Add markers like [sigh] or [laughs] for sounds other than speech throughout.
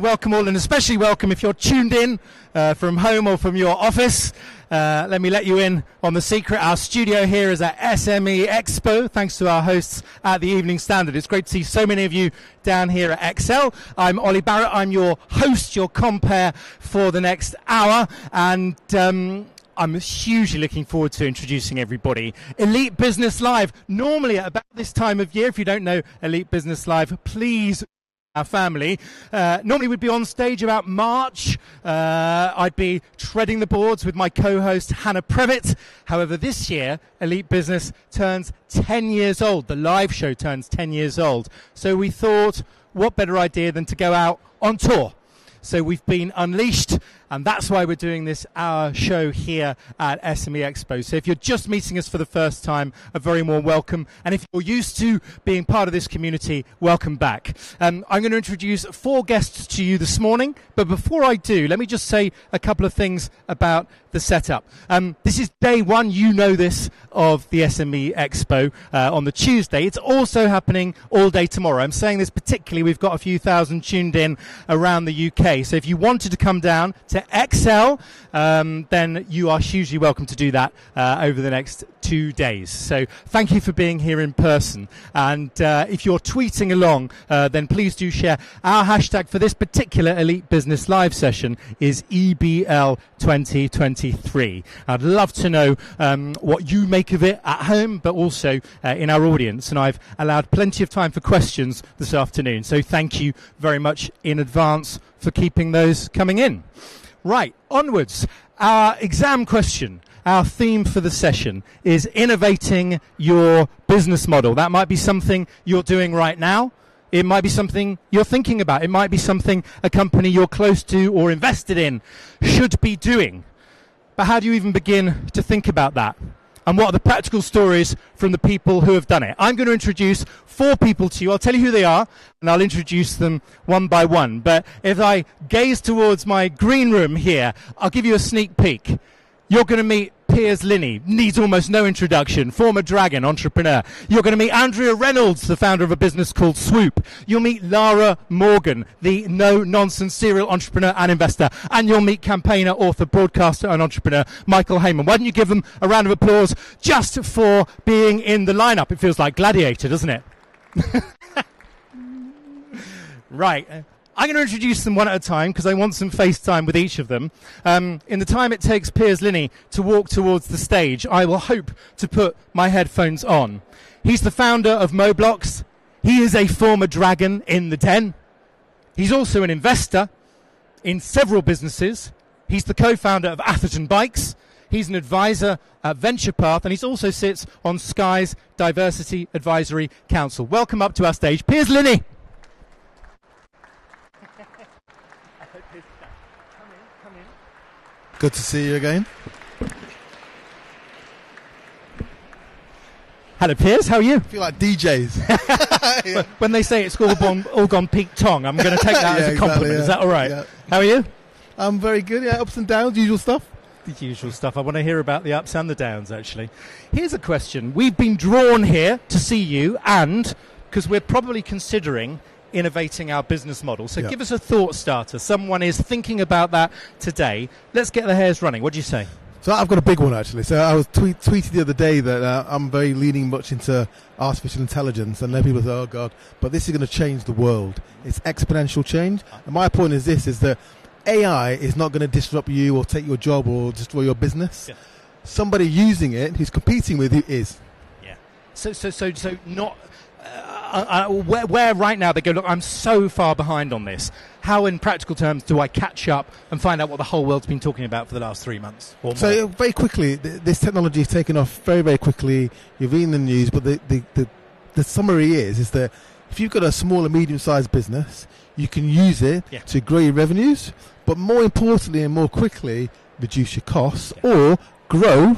welcome welcome all, and especially welcome if you're tuned in uh, from home or from your office. Uh, let me let you in on the secret. Our studio here is at SME Expo, thanks to our hosts at the Evening Standard. It's great to see so many of you down here at ExCeL. I'm Oli Barrett. I'm your host, your compare for the next hour, and um, I'm hugely looking forward to introducing everybody. Elite Business Live. Normally, at about this time of year, if you don't know Elite Business Live, please our family. Uh, normally we'd be on stage about March. Uh, I'd be treading the boards with my co-host Hannah Prevett. However, this year Elite Business turns 10 years old. The live show turns 10 years old. So we thought, what better idea than to go out on tour? So we've been unleashed and that's why we're doing this our show here at SME Expo. So if you're just meeting us for the first time, a very warm welcome. And if you're used to being part of this community, welcome back. Um, I'm going to introduce four guests to you this morning. But before I do, let me just say a couple of things about the setup. Um, this is day one, you know this, of the SME Expo uh, on the Tuesday. It's also happening all day tomorrow. I'm saying this particularly, we've got a few thousand tuned in around the UK. So if you wanted to come down to ExCeL, um, then you are hugely welcome to do that uh, over the next two days. So thank you for being here in person. And uh, if you're tweeting along, uh, then please do share. Our hashtag for this particular Elite Business Live session is EBL 2023. I'd love to know um, what you make of it at home, but also uh, in our audience. And I've allowed plenty of time for questions this afternoon. So thank you very much in advance for keeping those coming in. Right, onwards. Our exam question, our theme for the session is innovating your business model. That might be something you're doing right now. It might be something you're thinking about. It might be something a company you're close to or invested in should be doing. But how do you even begin to think about that? And what are the practical stories from the people who have done it. I'm going to introduce four people to you. I'll tell you who they are, and I'll introduce them one by one. But if I gaze towards my green room here, I'll give you a sneak peek. You're going to meet Piers Linney, needs almost no introduction, former Dragon entrepreneur. You're going to meet Andrea Reynolds, the founder of a business called Swoop. You'll meet Lara Morgan, the no nonsense serial entrepreneur and investor. And you'll meet campaigner, author, broadcaster, and entrepreneur Michael Hayman. Why don't you give them a round of applause just for being in the lineup? It feels like Gladiator, doesn't it? [laughs] right. I'm going to introduce them one at a time because I want some face time with each of them. Um, in the time it takes Piers Linney to walk towards the stage, I will hope to put my headphones on. He's the founder of Moblox. He is a former dragon in the den. He's also an investor in several businesses. He's the co-founder of Atherton Bikes. He's an advisor at VenturePath, and he also sits on Sky's Diversity Advisory Council. Welcome up to our stage, Piers Linney. Good to see you again. Hello, Piers. How are you? I feel like DJs. yeah. [laughs] When they say it's all gone, all gone Pete Tong, I'm going to take that yeah, [laughs] as a compliment. Exactly, yeah. Is that all right? How are you? I'm very good. Yeah, ups and downs, usual stuff. The usual stuff. I want to hear about the ups and the downs, actually. Here's a question. We've been drawn here to see you, and because we're probably considering innovating our business model. So give us a thought starter. Someone is thinking about that today. Let's get the hairs running. What do you say? So I've got a big one actually. So I was tweet, tweeted the other day that uh, I'm very leaning much into artificial intelligence, and then people say, "Oh God!" But this is going to change the world. It's exponential change. And my point is this: is that AI is not going to disrupt you or take your job or destroy your business. Yeah. Somebody using it who's competing with you is. Yeah. So so so so not uh, uh, where, where, right now they go, look, I'm so far behind on this. How, in practical terms, do I catch up and find out what the whole world's been talking about for the last three months? so, very quickly, th- this technology is taken off very, very quickly. You're reading the news, but the, the, the, the summary is is that if you've got a small and medium sized business, you can use it yeah. to grow your revenues, but more importantly and more quickly, reduce your costs yeah. or grow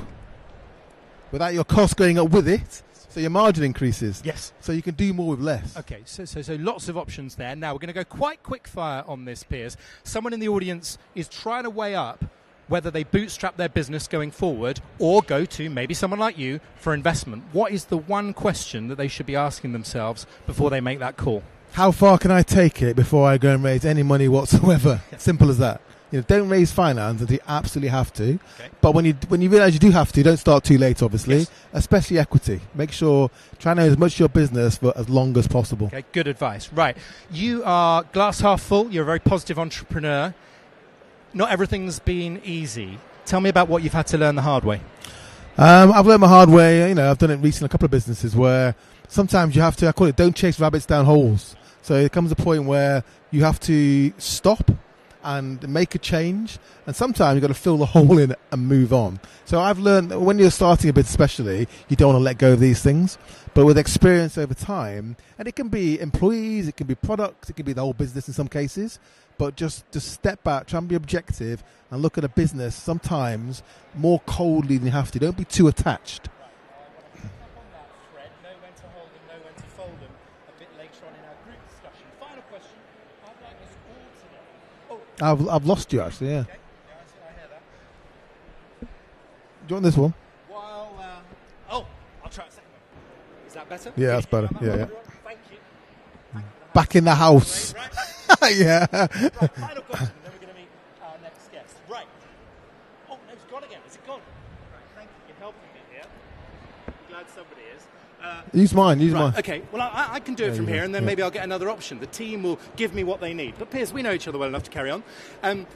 without your costs going up with it so your margin increases. Yes. So you can do more with less. Okay, so, so, so lots of options there. Now we're going to go quite quick fire on this, Piers. Someone in the audience is trying to weigh up whether they bootstrap their business going forward or go to maybe someone like you for investment. What is the one question that they should be asking themselves before they make that call? how far can I take it before I go and raise any money whatsoever? Simple as that. You know, don't raise finance until you absolutely have to. Okay. But when you when you realise you do have to, don't start too late. Obviously, yes. especially equity. Make sure try to know as much of your business for as long as possible. Okay, good advice. Right, you are glass half full. You're a very positive entrepreneur. Not everything's been easy. Tell me about what you've had to learn the hard way. Um, I've learned my hard way. You know, I've done it recently. A couple of businesses where sometimes you have to. I call it don't chase rabbits down holes. So it comes a point where you have to stop and make a change. And sometimes you've got to fill the [laughs] hole in and move on. So I've learned that when you're starting a bit, especially, you don't want to let go of these things. But with experience over time, and it can be employees, it can be products, it can be the whole business in some cases. But just just step back, try and be objective, and look at a business sometimes more coldly than you have to. Don't be too attached. I've, I've lost you actually, yeah. Okay. Do you want this one? While, uh, oh, I'll try a second Is that better? Yeah, that's better. Yeah, yeah. Thank you. Back in the house. [laughs] yeah. Right, final question, then we're going to meet our next guest. Right. Oh, no, it's gone again. Is it gone? Right, thank you. You're helping me here. I'm glad somebody is. Uh, use mine, use right, mine. Okay, well, I, I can do it from here, and then yeah. maybe I'll get another option. The team will give me what they need. But, Piers, we know each other well enough to carry on. Um,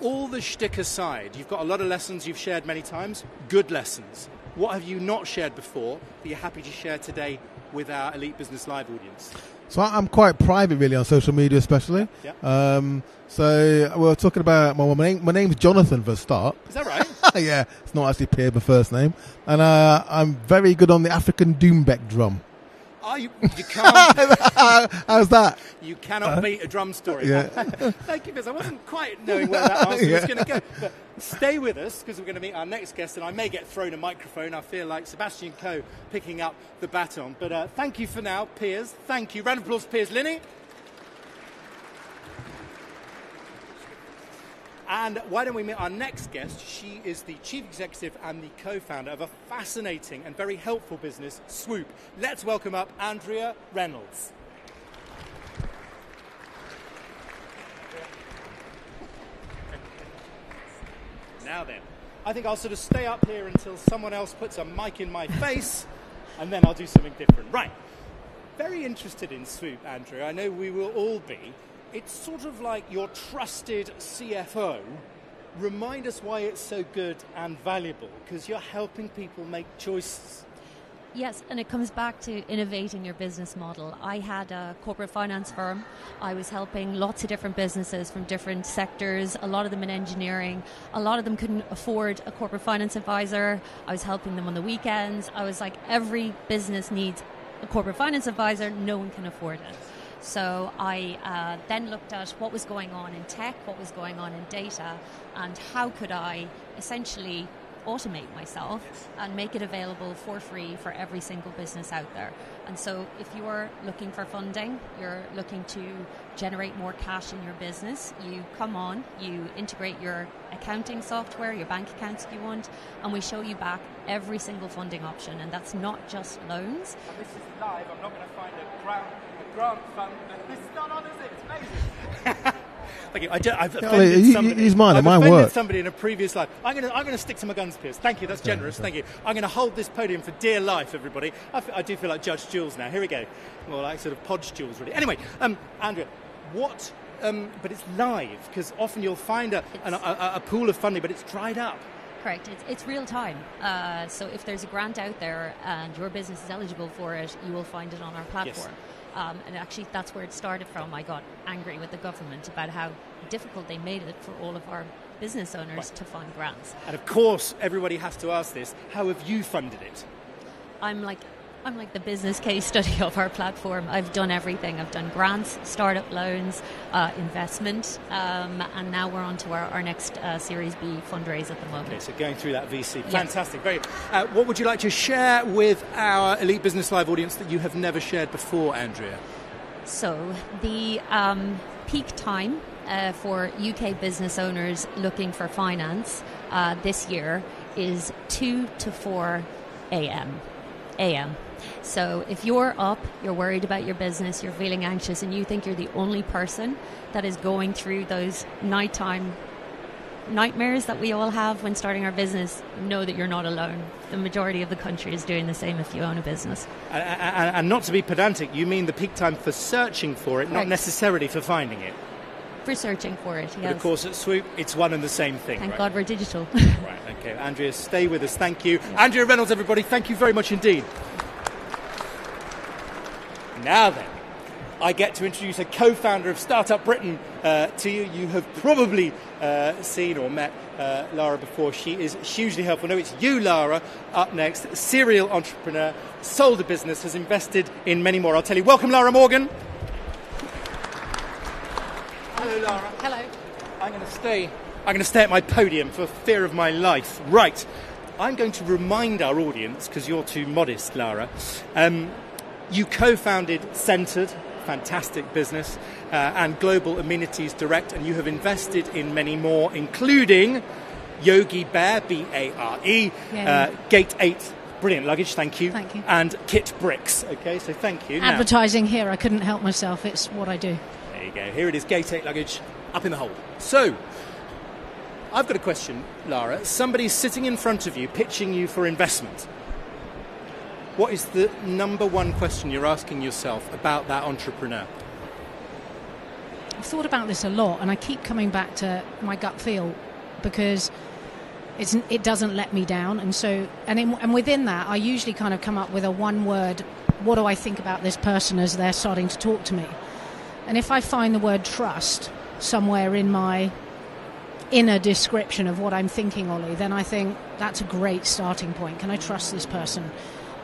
all the shtick aside, you've got a lot of lessons you've shared many times, good lessons. What have you not shared before that you're happy to share today with our Elite Business Live audience? So I'm quite private, really, on social media, especially. Yeah. Um, so we're talking about well, my name. My name's Jonathan for a start. Is that right? [laughs] [laughs] yeah, it's not actually Pierre, my first name, and uh, I'm very good on the African doumbek drum. Oh, you, you can't. [laughs] How's that? You cannot uh, beat a drum story. Yeah. [laughs] Thank you, because I wasn't quite knowing where that answer yeah. was going to go. But stay with us because we're going to meet our next guest, and I may get thrown a microphone. I feel like Sebastian Coe picking up the baton. But uh, thank you for now, Piers. Thank you. Round of applause, Piers Linney. And why don't we meet our next guest? She is the chief executive and the co founder of a fascinating and very helpful business, Swoop. Let's welcome up Andrea Reynolds. Now then, I think I'll sort of stay up here until someone else puts a mic in my face, and then I'll do something different. Right. Very interested in Swoop, Andrea. I know we will all be it's sort of like your trusted CFO. Remind us why it's so good and valuable because you're helping people make choices. Yes, and it comes back to innovating your business model. I had a corporate finance firm. I was helping lots of different businesses from different sectors, a lot of them in engineering. A lot of them couldn't afford a corporate finance advisor. I was helping them on the weekends. I was like, every business needs a corporate finance advisor, no one can afford it. So I uh, then looked at what was going on in tech, what was going on in data, and how could I essentially automate myself and make it available for free for every single business out there. And so, if you're looking for funding, you're looking to generate more cash in your business, you come on, you integrate your accounting software, your bank accounts if you want, and we show you back every single funding option. And that's not just loans. And this is live, I'm not going to find a ground grant fund. This is not on, is it? It's amazing. [laughs] Thank you. I do, I've offended yeah, somebody. He's mine. I've mine offended work. somebody in a previous life. I'm going to I'm going to stick to my guns, Piers. Thank you. That's okay, generous. Okay. Thank you. I'm going to hold this podium for dear life, everybody. I, f- I do feel like Judge Jules now. Here we go. More like sort of Podge Jules, really. Anyway, um, Andrea, what? Um, but it's live because often you'll find a, an, a, a pool of funding, but it's dried up correct. It's, it's real time. Uh, so if there's a grant out there and your business is eligible for it, you will find it on our platform. Yes. Um, and actually, that's where it started from. I got angry with the government about how difficult they made it for all of our business owners right. to find grants. And of course, everybody has to ask this how have you funded it? I'm like I'm like the business case study [laughs] of our platform. I've done everything. I've done grants, startup loans, uh, investment, um, and now we're on to our, our next uh, Series B fundraise at the moment. Okay, so going through that VC. Fantastic. Very. Uh, what would you like to share with our Elite Business Live audience that you have never shared before, Andrea? So, the um, peak time uh, for UK business owners looking for finance uh, this year is 2 to 4 a.m. a.m. So if you're up, you're worried about your business, you're feeling anxious, and you think you're the only person that is going through those nighttime nightmares that we all have when starting our business, know that you're not alone. The majority of the country is doing the same if you own a business. And, and, and not to be pedantic, you mean the peak time for searching for it, not necessarily for finding it? For searching for it, yes. But of course, at Swoop, it's one and the same thing. Thank right? God we're digital. [laughs] right, okay. Andrea, stay with us. Thank you. Andrea Reynolds, everybody, thank you very much indeed. Now then, I get to introduce a co founder of Startup Britain uh, to you. You have probably uh, seen or met uh, Lara before. She is hugely helpful. No, it's you, Lara, up next. Serial entrepreneur, sold a business, has invested in many more. I'll tell you. Welcome, Lara Morgan. Hello, Lara. Hello. I'm going to stay. I'm going to stay at my podium for fear of my life. Right. I'm going to remind our audience, because you're too modest, Lara. Um, you co founded Scentered, fantastic business, uh, and Global Amenities Direct, and you have invested in many more, including Yogi Bare, B A R E, uh, Gate 8 brilliant luggage, thank you. Thank you. And KitBrix. Okay, so thank you. Advertising now, here, I couldn't help myself. It's what I do. There you go. Here it is, Gate 8 luggage up in the hole. So, I've got a question, Lara. Somebody's sitting in front of you pitching you for investment. What is the number one question you're asking yourself about that entrepreneur? I've thought about this a lot, and I keep coming back to my gut feel because it doesn't let me down. And so, and, in, and within that, I usually kind of come up with a one word what do I think about this person as they're starting to talk to me? And if I find the word trust somewhere in my inner description of what I'm thinking, Ollie, then I think that's a great starting point. Can I trust this person?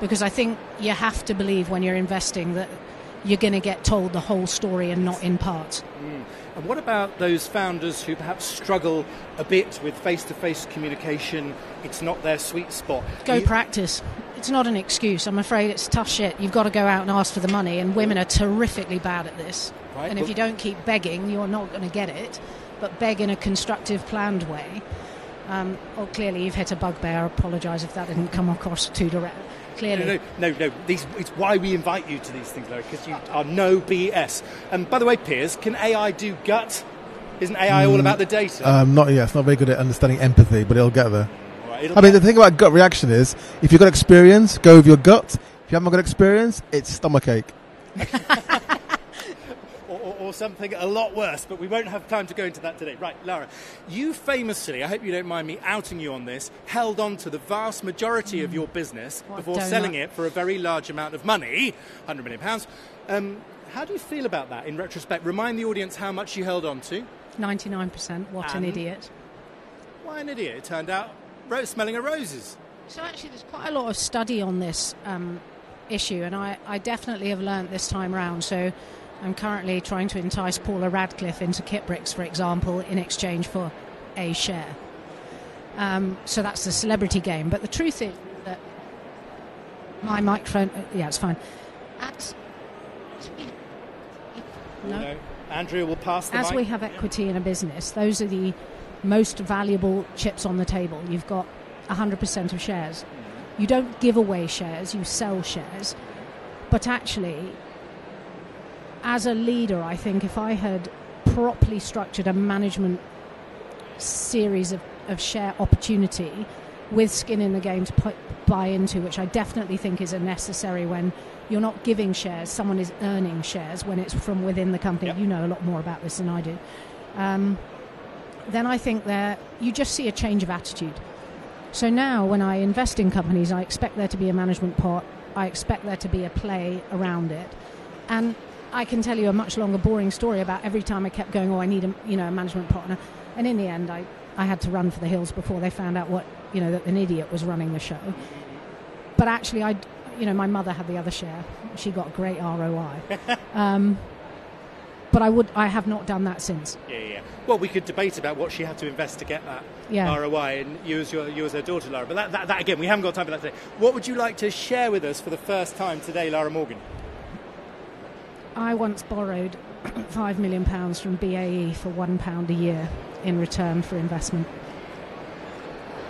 because I think you have to believe when you're investing that you're going to get told the whole story and not in parts. Mm. And what about those founders who perhaps struggle a bit with face to face communication? It's not their sweet spot. Go you... practice. It's not an excuse. I'm afraid it's tough shit. You've got to go out and ask for the money, and women are terrifically bad at this. Right, and if you don't keep begging, you're not going to get it. But beg in a constructive, planned way. Um, oh, clearly you've hit a bugbear. I apologise if that didn't come across too direct clearly. No, no, no. no. These, it's why we invite you to these things, Larry, because you are no BS. And by the way, Piers, can AI do gut? Isn't AI mm, all about the data? Um, not yet. It's not very good at understanding empathy, but it'll get there. Right, I mean, the thing about gut reaction is, if you've got experience, go with your gut. If you haven't got experience, it's stomachache. [laughs] or something a lot worse, but we won't have time to go into that today. Right, Lara, you famously, I hope you don't mind me outing you on this, held on to the vast majority mm. of your business what before selling it for a very large amount of money, £100 million. Um, how do you feel about that in retrospect? Remind the audience how much you held on to. 99%. What and an idiot. Why an idiot? It turned out rose smelling of roses. So actually, there's quite a lot of study on this um, issue, and I, I definitely have learned this time round. So I'm currently trying to entice Paula Radcliffe into KitBrix, for example, in exchange for a share. Um, so that's the celebrity game. But the truth is that my microphone, uh, yeah, it's fine. At, no. no. Andrea will pass the As mic. we have equity in a business, those are the most valuable chips on the table. You've got 100% of shares. You don't give away shares, you sell shares. But actually, as a leader, I think if I had properly structured a management series of, of share opportunity with skin in the game to put, buy into, which I definitely think is a necessary when you're not giving shares, someone is earning shares when it's from within the company. Yep. You know a lot more about this than I do. Um, then I think that you just see a change of attitude. So now, when I invest in companies, I expect there to be a management part. I expect there to be a play around it, and I can tell you a much longer, boring story about every time I kept going, oh, I need a, you know, a management partner. And in the end, I, I had to run for the hills before they found out what, you know, that an idiot was running the show. But actually, I, you know, my mother had the other share. She got great ROI. [laughs] um, but I would, I have not done that since. Yeah, yeah. Well, we could debate about what she had to invest to get that yeah. ROI, and you as your, you as her daughter, Lara. But that, that, that again, we haven't got time for that today. What would you like to share with us for the first time today, Lara Morgan? I once borrowed [clears throat] five million pounds from BAE for one pound a year in return for investment.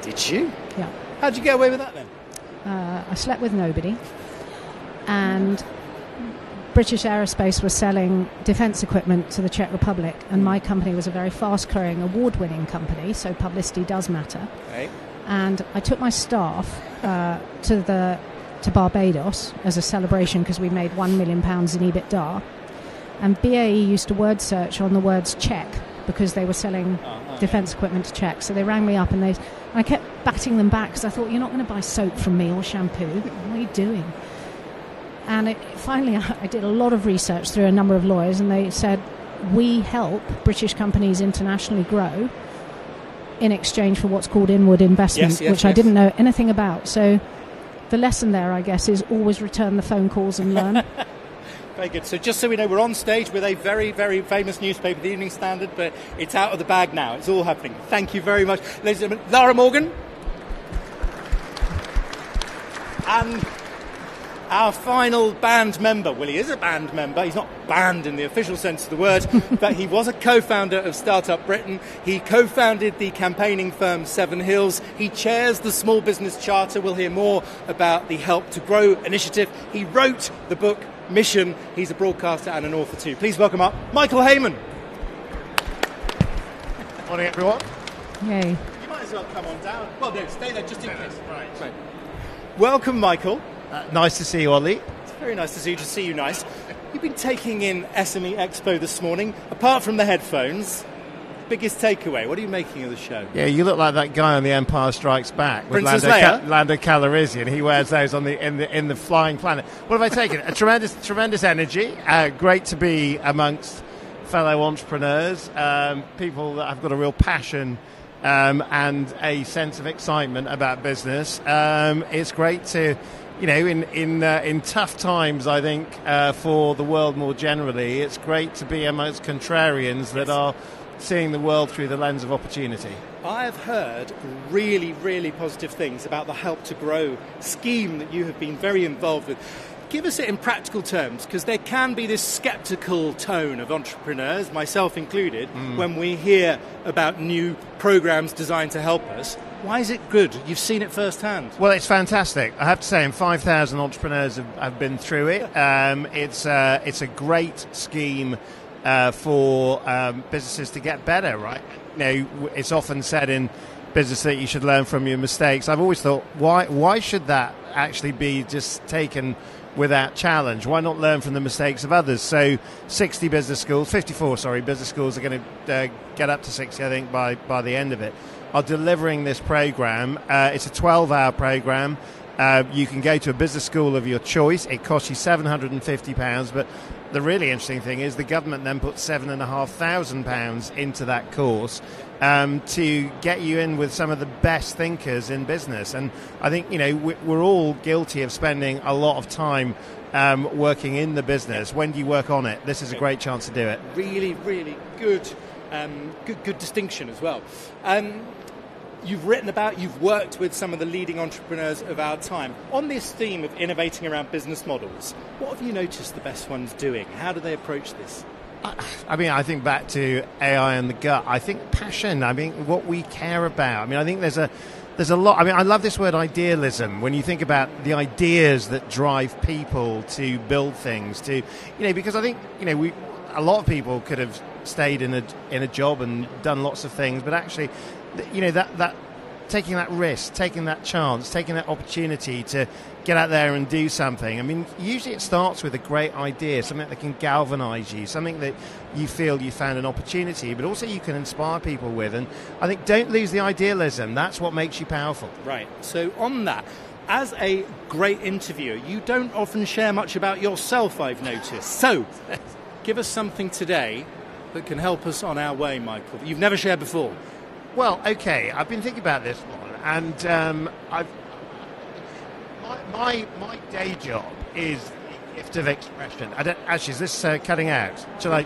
Did you? Yeah. How'd you get away with that then? Uh, I slept with nobody. and British Aerospace was selling defence equipment to the Czech Republic, and my company was a very fast-growing, award-winning company, so publicity does matter. Okay. And I took my staff uh, to the to Barbados as a celebration because we made one million pounds in EBITDA, and BAE used to word search on the words Czech because they were selling Uh-huh. defence equipment to Czech. So they rang me up and they, and I kept batting them back because I thought, you're not going to buy soap from me or shampoo. What are you doing? And it, finally, [laughs] I did a lot of research through a number of lawyers, and they said, we help British companies internationally grow in exchange for what's called inward investment, Yes, yes, which I didn't know anything about. So the lesson there, I guess, is always return the phone calls and learn. [laughs] Very good. So, just so we know, we're on stage with a very, very famous newspaper, the Evening Standard, but it's out of the bag now. It's all happening. Thank you very much, ladies and gentlemen. Lara Morgan. And our final band member. Well, he is a band member. He's not banned in the official sense of the word, [laughs] but he was a co founder of Startup Britain. He co founded the campaigning firm Seven Hills. He chairs the Small Business Charter. We'll hear more about the Help to Grow initiative. He wrote the book Mission. He's a broadcaster and an author too. Please welcome up Michael Hayman. Morning, everyone. Yay. You might as well come on down. Well, no, stay there just in case. Right. Welcome, Michael. Uh, nice to see you, Ollie. It's very nice to see you. To see you, nice. You've been taking in SME Expo this morning. Apart from the headphones, biggest takeaway. What are you making of the show? Yeah, you look like that guy on The Empire Strikes Back with Princess Lando? Lando Calrissian. He wears those on the in the in the flying planet. What have I taken? A tremendous tremendous energy. Uh, great to be amongst fellow entrepreneurs, um, people that have got a real passion. Um, and a sense of excitement about business. Um, it's great to, you know, in in uh, in tough times, I think uh, for the world more generally, it's great to be amongst contrarians that are seeing the world through the lens of opportunity. I have heard really, really positive things about the Help to Grow scheme that you have been very involved with. Give us it in practical terms, because there can be this skeptical tone of entrepreneurs, myself included, when we hear about new programs designed to help us. Why is it good? You've seen it firsthand. Well, it's fantastic. I have to say, and 5,000 entrepreneurs have, have been through it. [laughs] Um, it's, uh, it's a great scheme uh, for um, businesses to get better, right? You know, it's often said in business that you should learn from your mistakes. I've always thought, why, why should that actually be just taken without challenge? Why not learn from the mistakes of others? So, 60 business schools, 54, sorry, business schools are going to uh, get up to 60, I think, by, by the end of it, are delivering this program. Uh, it's a 12 hour program. Uh, you can go to a business school of your choice. It costs you £750, but the really interesting thing is the government then puts £7,500 into that course um, to get you in with some of the best thinkers in business. And I think, you know, we- we're all guilty of spending a lot of time um, working in the business. When do you work on it? This is a great chance to do it. Really, really good, um, good, good distinction as well. Um, you've written about, you've worked with some of the leading entrepreneurs of our time. On this theme of innovating around business models, what have you noticed the best ones doing? How do they approach this? I mean, I think back to AI and the gut. I think passion. I mean, what we care about. I mean, I think there's a there's a lot. I mean, I love this word idealism. When you think about the ideas that drive people to build things, to you know, because I think you know we a lot of people could have stayed in a in a job and done lots of things, but actually, you know, that that taking that risk, taking that chance, taking that opportunity to get out there and do something. I mean, usually it starts with a great idea, something that can galvanize you, something that you feel you found an opportunity, but also you can inspire people with. And I think don't lose the idealism. That's what makes you powerful. Right. So on that, as a great interviewer, you don't often share much about yourself. I've noticed. So, [laughs] give us something today that can help us on our way, Michael. That you've never shared before. Well, okay, I've been thinking about this one, and um, I've my, my my day job is the gift of expression. I don't actually. Is this uh, cutting out? Shall I?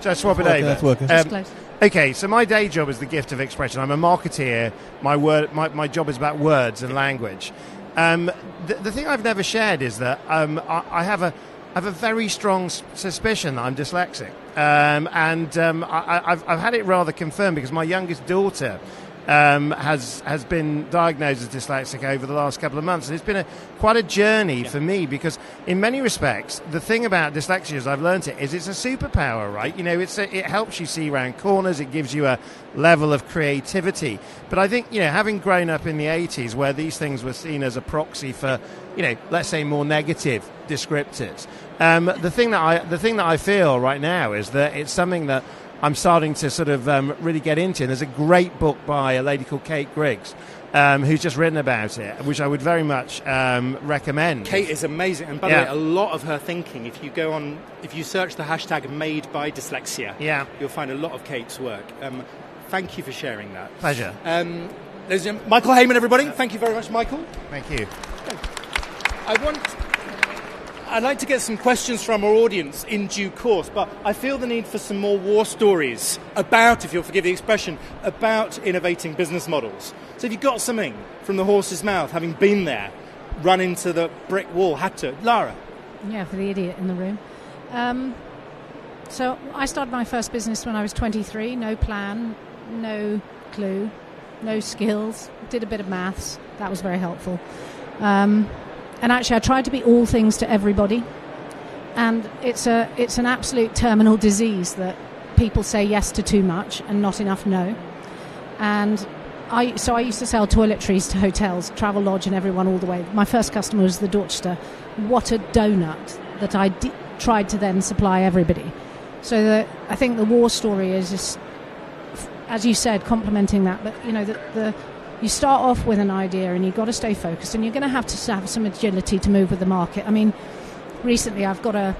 Shall I swap it working, over? it's working. Um. Okay, so my day job is the gift of expression. I'm a marketeer. My word, my, my job is about words and language. Um, the, the thing I've never shared is that um, I, I have a I have a very strong suspicion that I'm dyslexic, um, and um, I, I've had it rather confirmed because my youngest daughter um, has has been diagnosed as dyslexic over the last couple of months, and it's been a, quite a journey yeah. for me because, in many respects, the thing about dyslexia, as I've learned it, is it's a superpower, right? You know, it's a, it helps you see around corners, it gives you a level of creativity. But I think you know, having grown up in the '80s, where these things were seen as a proxy for, you know, let's say more negative descriptors, um, the thing that I the thing that I feel right now is that it's something that I'm starting to sort of um, really get into. And there's a great book by a lady called Kate Griggs. Um, who's just written about it, which I would very much um, recommend. Kate is amazing, and by yeah. the way, a lot of her thinking. If you go on, if you search the hashtag "Made by Dyslexia," yeah, you'll find a lot of Kate's work. Um, thank you for sharing that. Pleasure. Um, Michael Hayman, everybody. Thank you very much, Michael. Thank you. I want I'd like to get some questions from our audience in due course, but I feel the need for some more war stories about, if you'll forgive the expression, about innovating business models. So if you've got something from the horse's mouth, having been there, run into the brick wall, had to. Lara. Yeah, for the idiot in the room. Um, so I started my first business when I was 23, no plan, no clue, no skills, did a bit of maths. That was very helpful. Um, and actually, I tried to be all things to everybody. And it's, a, it's an absolute terminal disease that people say yes to too much and not enough no. And I, so I used to sell toiletries to hotels, travel lodge, and everyone all the way. My first customer was the Dorchester. What a donut that I tried to then supply everybody. So the, I think the war story is just, as you said, complementing that. But you know, the, the you start off with an idea and you've got to stay focused and you're going to have to have some agility to move with the market. I mean, recently I've got a,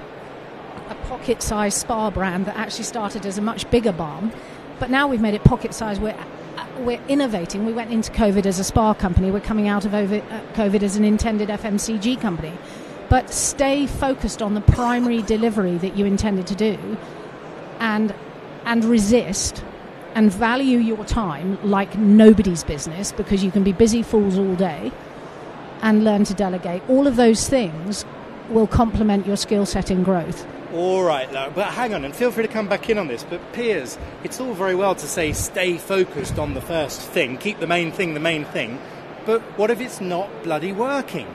a pocket sized spa brand that actually started as a much bigger balm, but now we've made it pocket sized. We're, we're innovating. We went into COVID as a spa company, we're coming out of uh, COVID as an intended FMCG company. But stay focused on the primary delivery that you intended to do and, and resist and value your time like nobody's business because you can be busy fools all day and learn to delegate. All of those things will complement your skill set in growth. All right, Lara, but hang on, and feel free to come back in on this. But Piers, it's all very well to say stay focused on the first thing, keep the main thing the main thing, but what if it's not bloody working?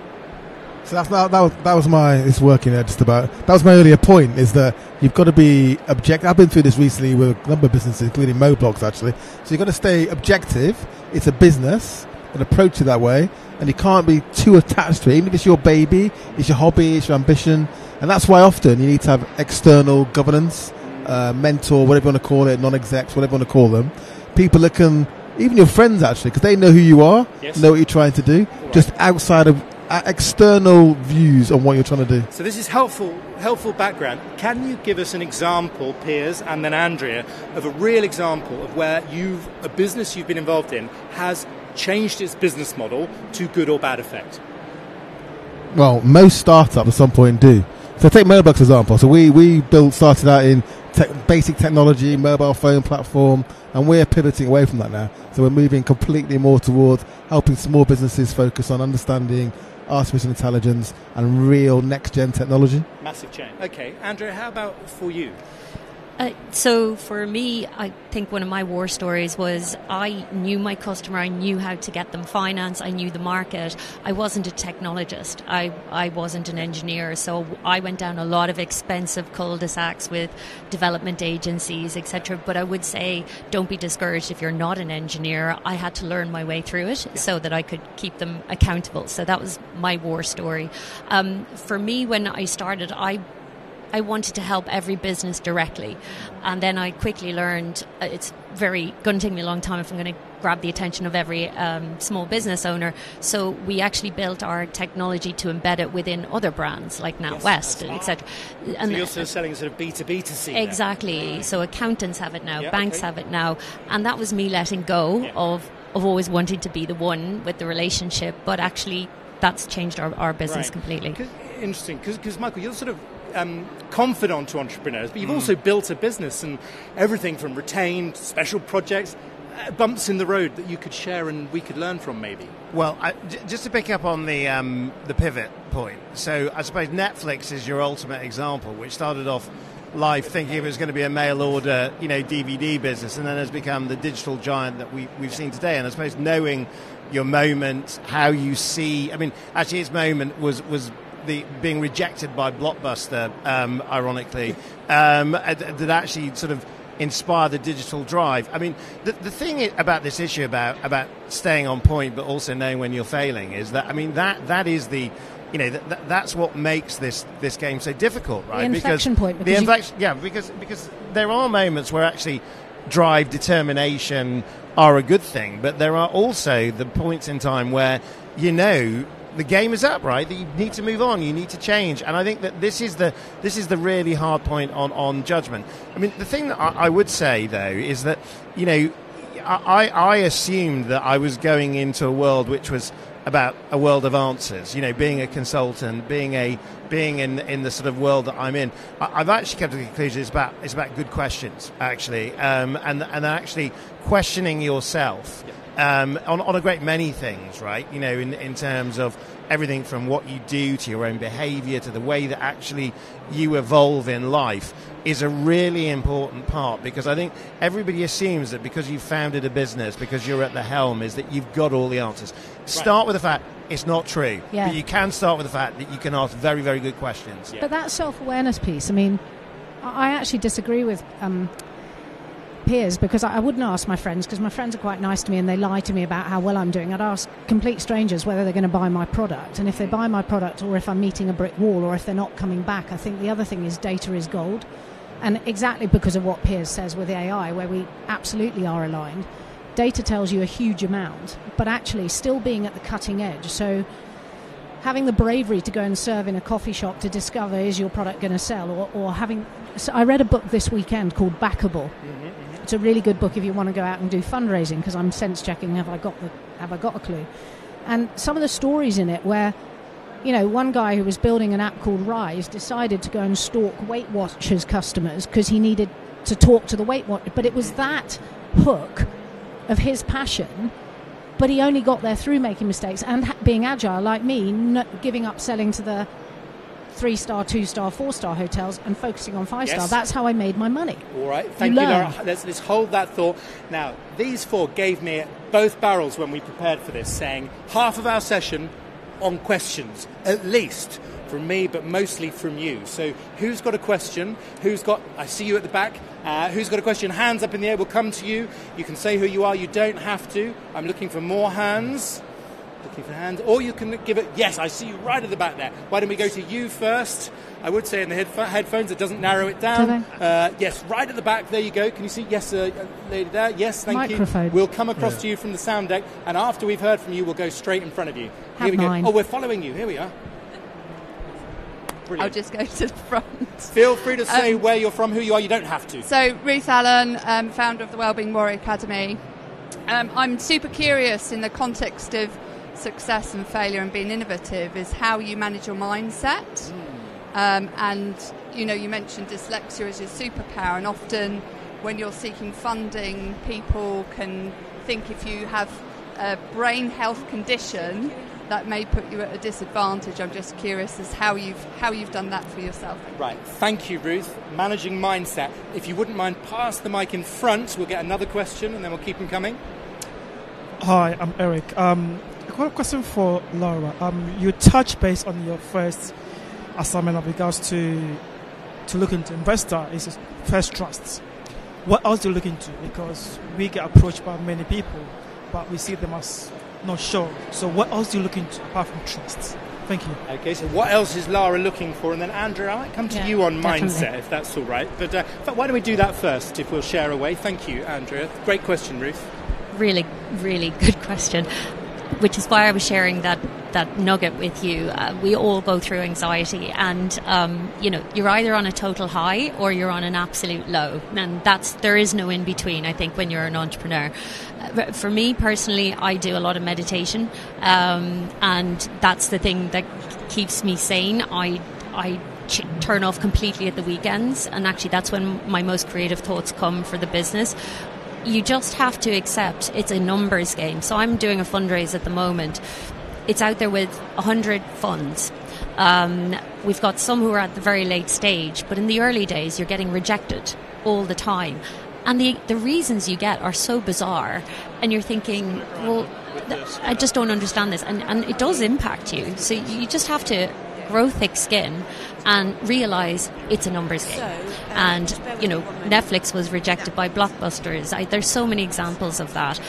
So that's, that, that, was, that was my, it's working there just about, that was my earlier point, is that you've got to be objective. I've been through this recently with a number of businesses, including Moblox actually. So you've got to stay objective. It's a business and approach it that way. And you can't be too attached to it. Even if it's your baby, it's your hobby, it's your ambition. And that's why often you need to have external governance, uh, mentor, whatever you want to call it, non-execs, whatever you want to call them. People that can even your friends actually, because they know who you are, yes. know what you're trying to do, right. just outside of external views on what you're trying to do. So this is helpful, helpful background. Can you give us an example, Piers, and then Andrea, of a real example of where you've a business you've been involved in has changed its business model to good or bad effect? Well, most startups at some point do. So take Moblox example. So we we built started out in te- basic technology, mobile phone platform, and we're pivoting away from that now. So we're moving completely more towards helping small businesses focus on understanding artificial intelligence, and real next gen technology. Massive change. Okay, Andrea, how about for you? Uh, so for me, I think one of my war stories was I knew my customer, I knew how to get them finance, I knew the market. I wasn't a technologist, I, I wasn't an engineer, so I went down a lot of expensive cul-de-sacs with development agencies, etc. But I would say don't be discouraged if you're not an engineer. I had to learn my way through it yeah. so that I could keep them accountable. So that was my war story. Um, for me, when I started, I I wanted to help every business directly. And then I quickly learned uh, it's very going to take me a long time if I'm going to grab the attention of every um, small business owner. So we actually built our technology to embed it within other brands like NatWest, yes, etc. And so you're also selling sort of B2B to C. Exactly. Now. So accountants have it now, yeah, banks okay. have it now, and that was me letting go yeah. of of always wanting to be the one with the relationship, but actually that's changed our, our business right. completely. Interesting, because Michael, you're sort of um, confidant to entrepreneurs, but you've mm. also built a business and everything from retained special projects, uh, bumps in the road that you could share and we could learn from, maybe. Well, I, j- just to pick up on the um, the pivot point, so I suppose Netflix is your ultimate example, which started off life thinking it was going to be a mail order, you know, DVD business, and then has become the digital giant that we, we've seen today. And I suppose knowing your moment, how you see. I mean, actually, his moment was was the being rejected by Blockbuster, um, ironically, um, that actually sort of inspire the digital drive. I mean, the, the thing about this issue about about staying on point, but also knowing when you're failing, is that I mean that that is the you know th- that's what makes this this game so difficult, right? The inflection because point. the Because you- inflection, yeah, because because there are moments where actually drive, determination are a good thing, but there are also the points in time where you know the game is up, right? That you need to move on, you need to change, and I think that this is the this is the really hard point on on judgment. I mean, the thing that I, I would say though is that you know I, I assumed that I was going into a world which was about a world of answers. You know, being a consultant, being a being in in the sort of world that I'm in. I, I've actually come to the conclusion it's about it's about good questions actually, um, and and actually questioning yourself um, on on a great many things, right? You know, in in terms of everything from what you do to your own behaviour to the way that actually you evolve in life is a really important part because I think everybody assumes that because you've founded a business, because you're at the helm, is that you've got all the answers. Start with the fact it's not true, Yeah. but you can start with the fact that you can ask very, very good questions. But that self awareness piece, I mean, I I actually disagree with um, Piers because I I wouldn't ask my friends because my friends are quite nice to me and they lie to me about how well I'm doing. I'd ask complete strangers whether they're going to buy my product. And if they buy my product or if I'm meeting a brick wall or if they're not coming back, I think the other thing is data is gold. And exactly because of what Piers says with AI, where we absolutely are aligned, data tells you a huge amount, but actually still being at the cutting edge. So having the bravery to go and serve in a coffee shop to discover is your product going to sell or, or having so i read a book this weekend called backable mm-hmm, mm-hmm. It's a really good book if you want to go out and do fundraising because i'm sense checking have i got the have i got a clue? And some of the stories in it where you know one guy who was building an app called rise decided to go and stalk weight watchers customers because he needed to talk to the weight watcher but it was that hook of his passion but he only got there through making mistakes and being agile, like me, giving up selling to the three star, two star, four star hotels and focusing on five star. Yes. That's how I made my money. All right, thank You you. Laura. Let's, let's hold that thought. Now, these four gave me both barrels when we prepared for this, saying half of our session on questions, at least from me, but mostly from you. So, who's got a question? Who's got? I see you at the back. Uh, who's got a question? Hands up in the air. We'll come to you. You can say who you are. You don't have to. I'm looking for more hands. Looking for hands. Or you can give it. Yes, I see you right at the back there. Why don't we go to you first? I would say in the headph- headphones, it doesn't narrow it down. Do? Uh, yes, right at the back. There you go. Can you see? Yes, uh, lady there. Yes, thank Microphone. you. We'll come across to you from the sound deck, and after we've heard from you, we'll go straight in front of you. Have Here we mine. go. Oh, we're following you. Here we are. Brilliant. I'll just go to the front. Feel free to say Um, where you're from, who you are. You don't have to. So, Ruth Allen, um, founder of the Wellbeing Warrior Academy. Um, I'm super curious in the context of success and failure and being innovative is how you manage your mindset. Um, and, you know, you mentioned dyslexia as your superpower, and often when you're seeking funding, people can think if you have a brain health condition, that may put you at a disadvantage. I'm just curious as how you've how you've done that for yourself. Right. Thank you, Ruth. Managing mindset. If you wouldn't mind, pass the mic in front. We'll get another question, and then we'll keep them coming. Hi, I'm Eric. Um, I've got a question for Laura. Um, you touched base on your first assignment of regards to to look into investor is first trusts. What else do you look into? Because we get approached by many people, but we see them as not sure. So what else do you look into apart from trusts? Thank you. Okay, so what else is Lara looking for? And then, Andrew, I might come to Yeah, you on definitely. mindset, if that's all right. But uh, why don't we do that first, if we'll share away? Thank you, Andrea. Great question, Ruth. Really, really good question. Which is why I was sharing that that nugget with you. Uh, we all go through anxiety, and um, you know, you're either on a total high or you're on an absolute low, and that's there is no in between. I think when you're an entrepreneur. Uh, for me personally, I do a lot of meditation, um, and that's the thing that keeps me sane. I I turn off completely at the weekends, and actually, that's when my most creative thoughts come for the business you just have to accept it's a numbers game. So I'm doing a fundraise at the moment. it's out there with 100 funds. Um, we've got some who are at the very late stage, but in the early days, you're getting rejected all the time. And the, the reasons you get are so bizarre, and you're thinking, well, I just don't understand this. And, and it does impact you. So you just have to grow thick skin and realize it's a numbers game. And, you know, Netflix was rejected by blockbusters. I, there's so many examples of that.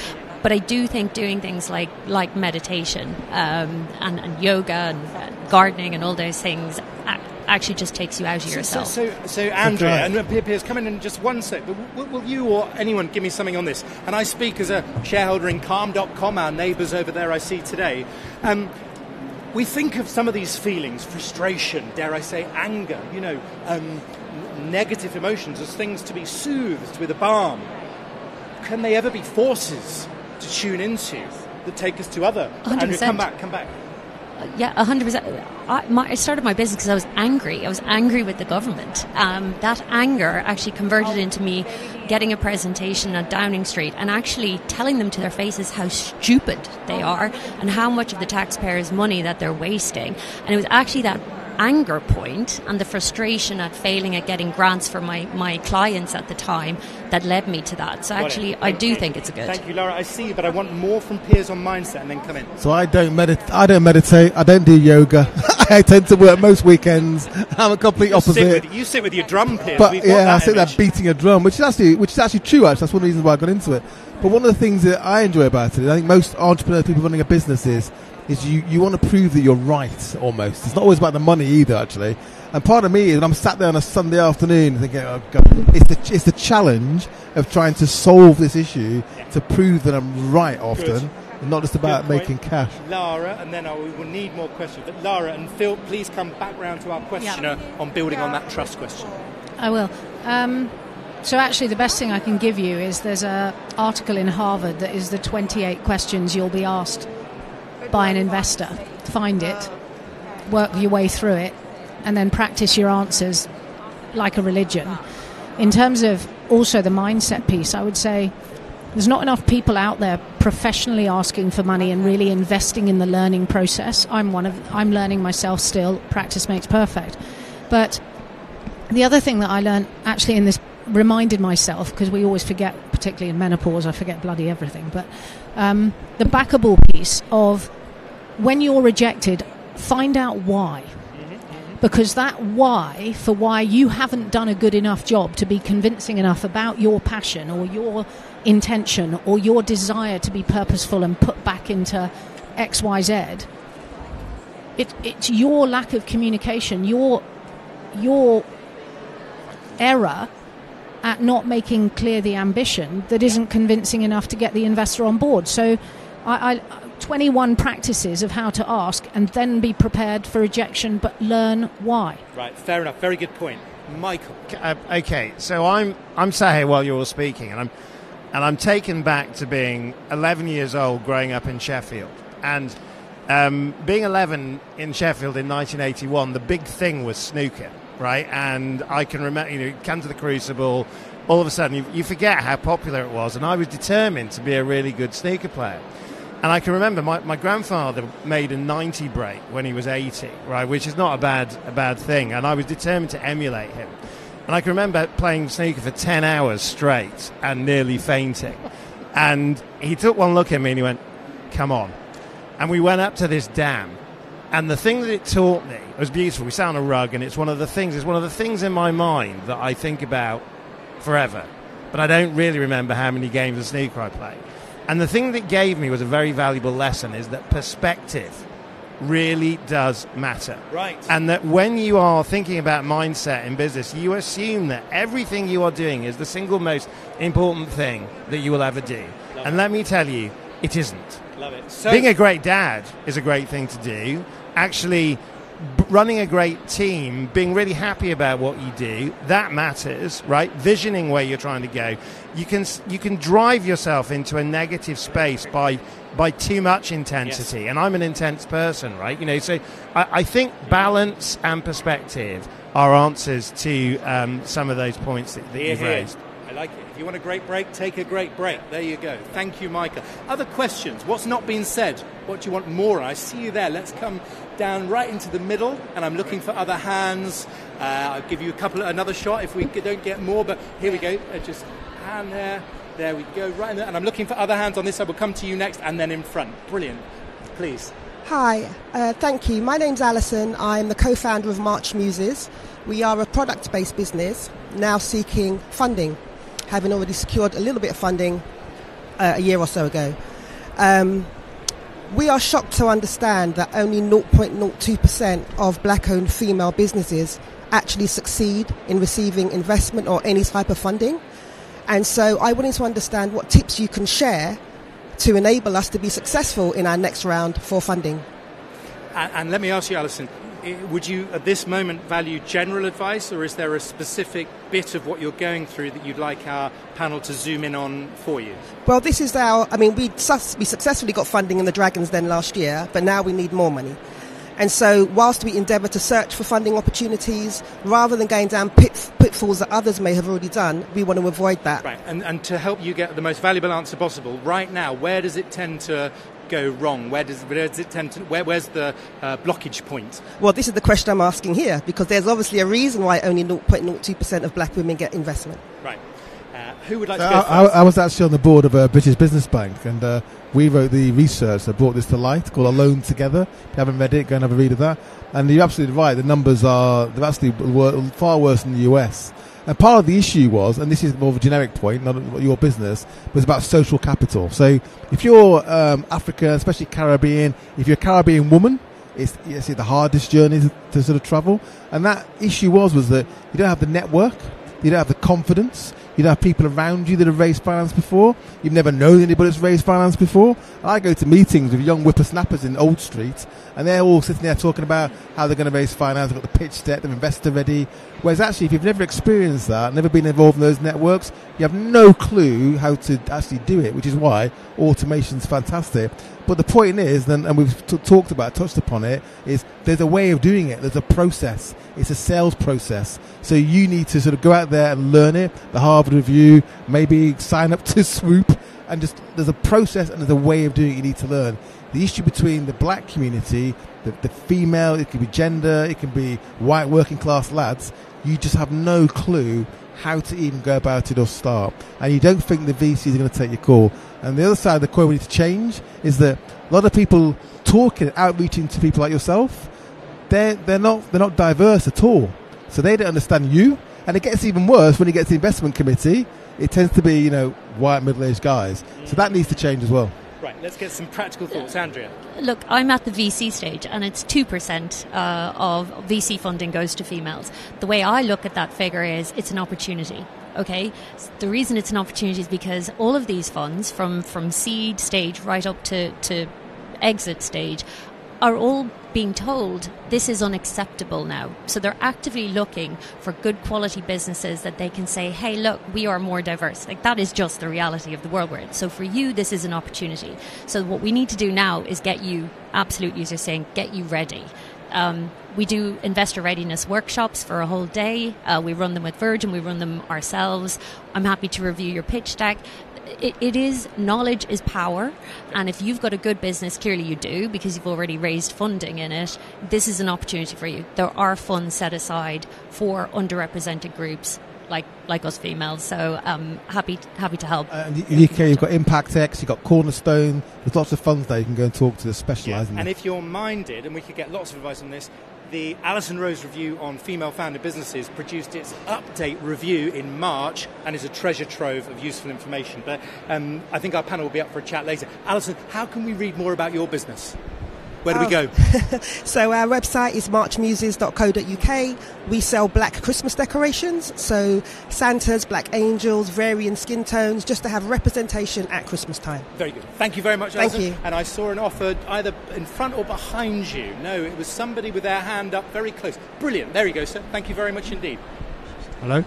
But I do think doing things like like meditation um, and, and, yoga and, and, gardening and all those things actually just takes you out of yourself. So, so, so Andrea, and Piers, come in in just one sec. But will, will, you or anyone give me something on this? And I speak as a shareholder in Calm.com, our neighbours over there I see today. Um, we think of some of these feelings, frustration, dare I say, anger, you know, um, negative emotions, as things to be soothed with a balm. Can they ever be forces to tune into that take us to other. 100%. Andrea, come back, come back. Yeah, 100%. I, my, I, started my business because I was angry. I was angry with the government. Um, that anger actually converted into me getting a presentation at Downing Street and actually telling them to their faces how stupid they are and how much of the taxpayers' money that they're wasting. And it was actually that anger point and the frustration at failing at getting grants for my, my clients at the time that led me to that. So actually, I do think it's a good. Thank you, Lara. I see, but I want more from Piers on mindset, and then come in. So I don't meditate. I don't meditate. I don't do yoga. [laughs] I tend to work most weekends. I'm a complete you opposite. Sit with, you sit with your drum, Piers. But We've yeah, I sit there beating a drum, which is actually which is actually true. Actually, that's one of the reasons why I got into it. But one of the things that I enjoy about it, I think most entrepreneurs, people running a business, is is you, you want to prove that you're right almost. It's not always about the money either, actually. And part of me is I'm sat there on a Sunday afternoon thinking, oh God, it's the, it's the challenge of trying to solve this issue to prove that I'm right often. Good. And not just about making cash. Lara, and then I will need more questions. But Lara and Phil, please come back round to our questioner yeah. on building on that trust question. I will. Um, so actually, the best thing I can give you is there's a article in Harvard that is the 28 questions you'll be asked by an investor. Find it, work your way through it, and then practice your answers like a religion. In terms of also the mindset piece, I would say there's not enough people out there professionally asking for money and really investing in the learning process. I'm one of I'm learning myself still. Practice makes perfect. But the other thing that I learned actually in this reminded myself because we always forget, particularly in menopause, I forget bloody everything. But um, the backable piece of when you're rejected, find out why. Because that why, for why you haven't done a good enough job to be convincing enough about your passion or your intention or your desire to be purposeful and put back into XYZ, it, it's your lack of communication, your, your error at not making clear the ambition that isn't convincing enough to get the investor on board. So I, I 21 practices of how to ask and then be prepared for rejection but learn why. Right, fair enough. Very good point. Michael. Uh, okay, so I'm I'm sat here while you're all speaking and I'm and I'm taken back to being 11 years old growing up in Sheffield. And um, being 11 in Sheffield in 1981, the big thing was snooker, right? And I can remember, you know, come to the Crucible, all of a sudden you, you forget how popular it was, and I was determined to be a really good snooker player. And I can remember my, my grandfather made a 90 break when he was 80, right, which is not a bad, a bad thing. And I was determined to emulate him. And I can remember playing snooker for 10 hours straight and nearly fainting. And he took one look at me and he went, Come on. And we went up to this dam. And the thing that it taught me was beautiful. We sat on a rug, and it's one of the things, it's one of the things in my mind that I think about forever. But I don't really remember how many games of snooker I played. And the thing that gave me was a very valuable lesson is that perspective really does matter. Right. And that when you are thinking about mindset in business, you assume that everything you are doing is the single most important thing that you will ever do. Love and it. let me tell you, it isn't. Love it. So Being a great dad is a great thing to do. Actually, running a great team, being really happy about what you do, that matters, right? Visioning where you're trying to go. You can you can drive yourself into a negative space by by too much intensity, yes. and I'm an intense person, right? You know, so I, I think balance and perspective are answers to um, some of those points that, that you've raised. I like it. If you want a great break, take a great break. There you go. Thank you, Micah. Other questions? What's not been said? What do you want more? I see you there. Let's come down right into the middle, and I'm looking for other hands. Uh, I'll give you a couple, another shot if we don't get more. But here we go. Uh, just hand there. There we go. Right, there. and I'm looking for other hands on this side. We'll come to you next, and then in front. Brilliant. Please. Hi, uh, thank you. My name's Alison. I'm the co founder of March Muses. We are a product based business now seeking funding, having already secured a little bit of funding uh, a year or so ago. Um, we are shocked to understand that only 0.02% of black owned female businesses actually succeed in receiving investment or any type of funding. And so I wanted to understand what tips you can share to enable us to be successful in our next round for funding. And, and let me ask you, Alison, would you at this moment value general advice, or is there a specific bit of what you're going through that you'd like our panel to zoom in on for you? Well, this is our, I mean, we, we successfully got funding in the Dragons Den last year, but now we need more money. And so, whilst we endeavour to search for funding opportunities, rather than going down pit, pitfalls that others may have already done, we want to avoid that. Right, and, and to help you get the most valuable answer possible, right now, where does it tend to go wrong? Where does, where does it tend to, where, where's the uh, blockage point? Well, this is the question I'm asking here, because there's obviously a reason why only 0.02% of black women get investment. Right. Uh, who would like to go first? I, I, was actually on the board of a British Business Bank, and uh, we wrote the research that brought this to light called Alone Together. If you haven't read it, go and have a read of that. And you're absolutely right, the numbers are they're actually far worse than the US. And part of the issue was, and this is more of a generic point, not your business, was about social capital. So if you're um, African, especially Caribbean, if you're a Caribbean woman, it's, it's the hardest journey to, to sort of travel. And that issue was was that you don't have the network, you don't have the confidence, you don't have people around you that have raised finance before. You've never known anybody that's raised finance before. I go to meetings with young whippersnappers in Old Street, and they're all sitting there talking about how they're going to raise finance. They've got the pitch deck, they're investor ready. Whereas actually, if you've never experienced that, never been involved in those networks, you have no clue how to actually do it. Which is why automation's fantastic. But the point is, and, we've t- talked about, touched upon it, is there's a way of doing it. There's a process. It's a sales process. So you need to sort of go out there and learn it. The Review, maybe sign up to [laughs] Swoop, and just there's a process and there's a way of doing it. You need to learn. The issue between the black community, the, the female, it can be gender, it can be white working class lads. You just have no clue how to even go about it or start. And you don't think the VCs are going to take your call. And the other side of the coin we need to change is that a lot of people talking, outreaching to people like yourself, they're, they're, not, they're not diverse at all. So they don't understand you. And it gets even worse when you get to the investment committee. It tends to be, you know, white middle-aged guys. So that needs to change as well. Right, let's get some practical thoughts. Andrea. Look, I'm at the VC stage, and it's 2% uh, of VC funding goes to females. The way I look at that figure is it's an opportunity. Okay, the reason it's an opportunity is because all of these funds, from from seed stage right up to to exit stage, are all being told this is unacceptable now. So they're actively looking for good quality businesses that they can say, hey, look, we are more diverse. Like that is just the reality of the world we're in. So for you, this is an opportunity. So what we need to do now is get you, absolutely, as you're saying, get you ready. Um, we do investor readiness workshops for a whole day. Uh, we run them with Virgin, we run them ourselves. I'm happy to review your pitch deck it, it is knowledge is power, and if you've got a good business, clearly you do because you've already raised funding in it. This is an opportunity for you. There are funds set aside for underrepresented groups like like us females. So um, happy happy to help. Uh, in the UK, you've got Impact X, you've got Cornerstone. There's lots of funds there you can go and talk to the specialised. Yeah. And if you're minded, and we could get lots of advice on this, the Alison Rose Review on Female Founded Businesses produced its update review in March and is a treasure trove of useful information. But um, I think our panel will be up for a chat later. Alison, how can we read more about your business? Where do oh. we go? [laughs] so our website is marchmuses.co.uk. We sell black Christmas decorations, so Santas, black angels, varying skin tones, just to have representation at Christmas time. Very good. Thank you very much, Thank you. And I saw an offer either in front or behind you. No, it was somebody with their hand up very close. Brilliant. There you go, sir. Thank you very much indeed. Hello.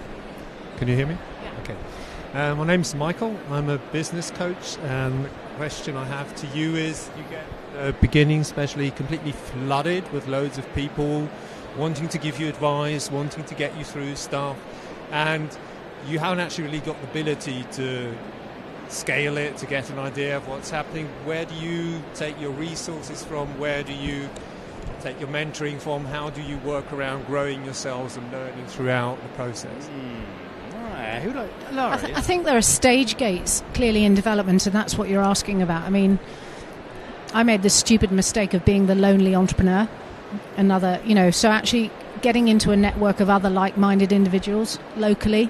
Can you hear me? Yeah. Okay. Uh, my name's Michael. I'm a business coach, and the question I have to you is: you get the beginning, especially, completely flooded with loads of people wanting to give you advice, wanting to get you through stuff. And you haven't actually really got the ability to scale it to get an idea of what's happening. Where do you take your resources from? Where do you take your mentoring from? How do you work around growing yourselves and learning throughout the process? Mm. Who like, I, th- I, think there are stage gates clearly in development, and that's what you're asking about. I mean, I made the stupid mistake of being the lonely entrepreneur. Another, you know, so actually getting into a network of other like minded individuals locally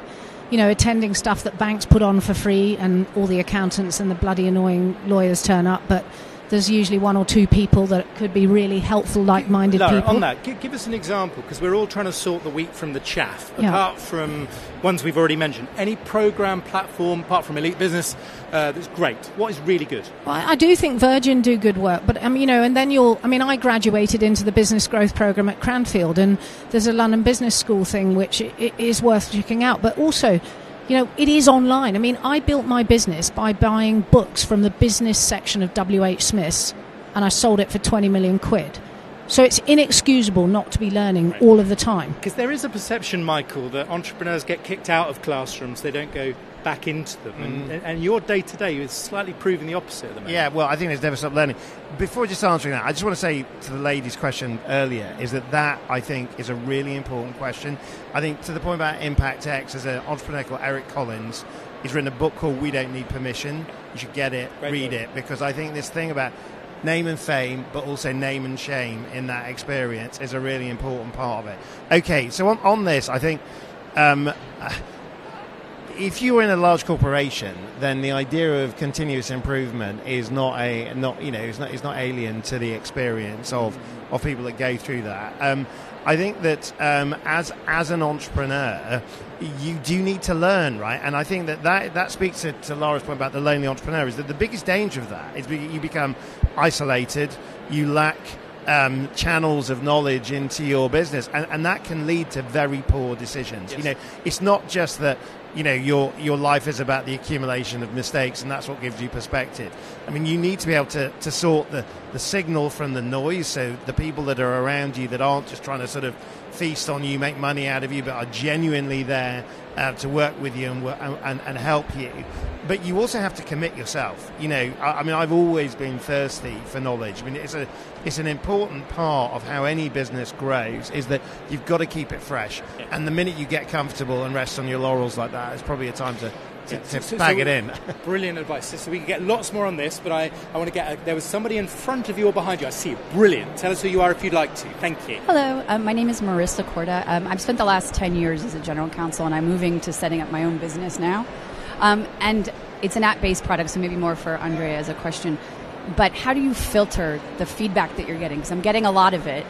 you know, attending stuff that banks put on for free and all the accountants and the bloody annoying lawyers turn up, but there's usually one or two people that could be really helpful, like-minded people. On that, give, give, us an example because we're all trying to sort the wheat from the chaff. Yeah. Apart from ones we've already mentioned, any program platform apart from Elite Business uh, that's great. What is really good? Well, I do think Virgin do good work, but um, you know, and then you'll. I mean, I graduated into the business growth program at Cranfield, and there's a London Business School thing which is worth checking out, but also you know, it is online. I mean, I built my business by buying books from the business section of WH Smith's and I sold it for 20 million quid. So it's inexcusable not to be learning right. all of the time. Because there is a perception, Michael, that entrepreneurs get kicked out of classrooms, they don't go back into them. Mm. And, and, your day to day is slightly proving the opposite at the moment. Yeah, well, I think there's never stop learning. Before just answering that, I just want to say to the lady's question earlier is that that, I think, is a really important question. I think to the point about Impact X, as an entrepreneur called Eric Collins, he's written a book called We Don't Need Permission. You should get it, Great read book. it, because I think this thing about name and fame, but also name and shame in that experience is a really important part of it. Okay, so on, on this, I think. Um, if you're in a large corporation, then the idea of continuous improvement is not a not you know is not is not alien to the experience of of people that go through that. Um, I think that um, as as an entrepreneur, you do need to learn, right? And I think that that, that speaks to, to Lara's point about the lonely entrepreneur is that the biggest danger of that is you become isolated, you lack um, channels of knowledge into your business, and, and, that can lead to very poor decisions. Yes. You know, it's not just that you know your your life is about the accumulation of mistakes and that's what gives you perspective. I mean you need to be able to, to sort the, the signal from the noise so the people that are around you that aren't just trying to sort of feast on you make money out of you but are genuinely there uh, to work with you and, and, and help you but you also have to commit yourself. You know, I, I, mean, I've always been thirsty for knowledge. I mean, it's a it's an important part of how any business grows is that you've got to keep it fresh. And the minute you get comfortable and rest on your laurels like that, it's probably a time to to, to so, bag so it in. [laughs] brilliant advice. So, we can get lots more on this, but I, I want to get. A, there was somebody in front of you or behind you. I see you. Brilliant. Tell us who you are if you'd like to. Thank you. Hello, um, my name is Marissa Corda. Um, I've spent the last 10 years as a general counsel, and I'm moving to setting up my own business now. Um, and it's an app based product, so maybe more for Andrea as a question. But how do you filter the feedback that you're getting? Because I'm getting a lot of it.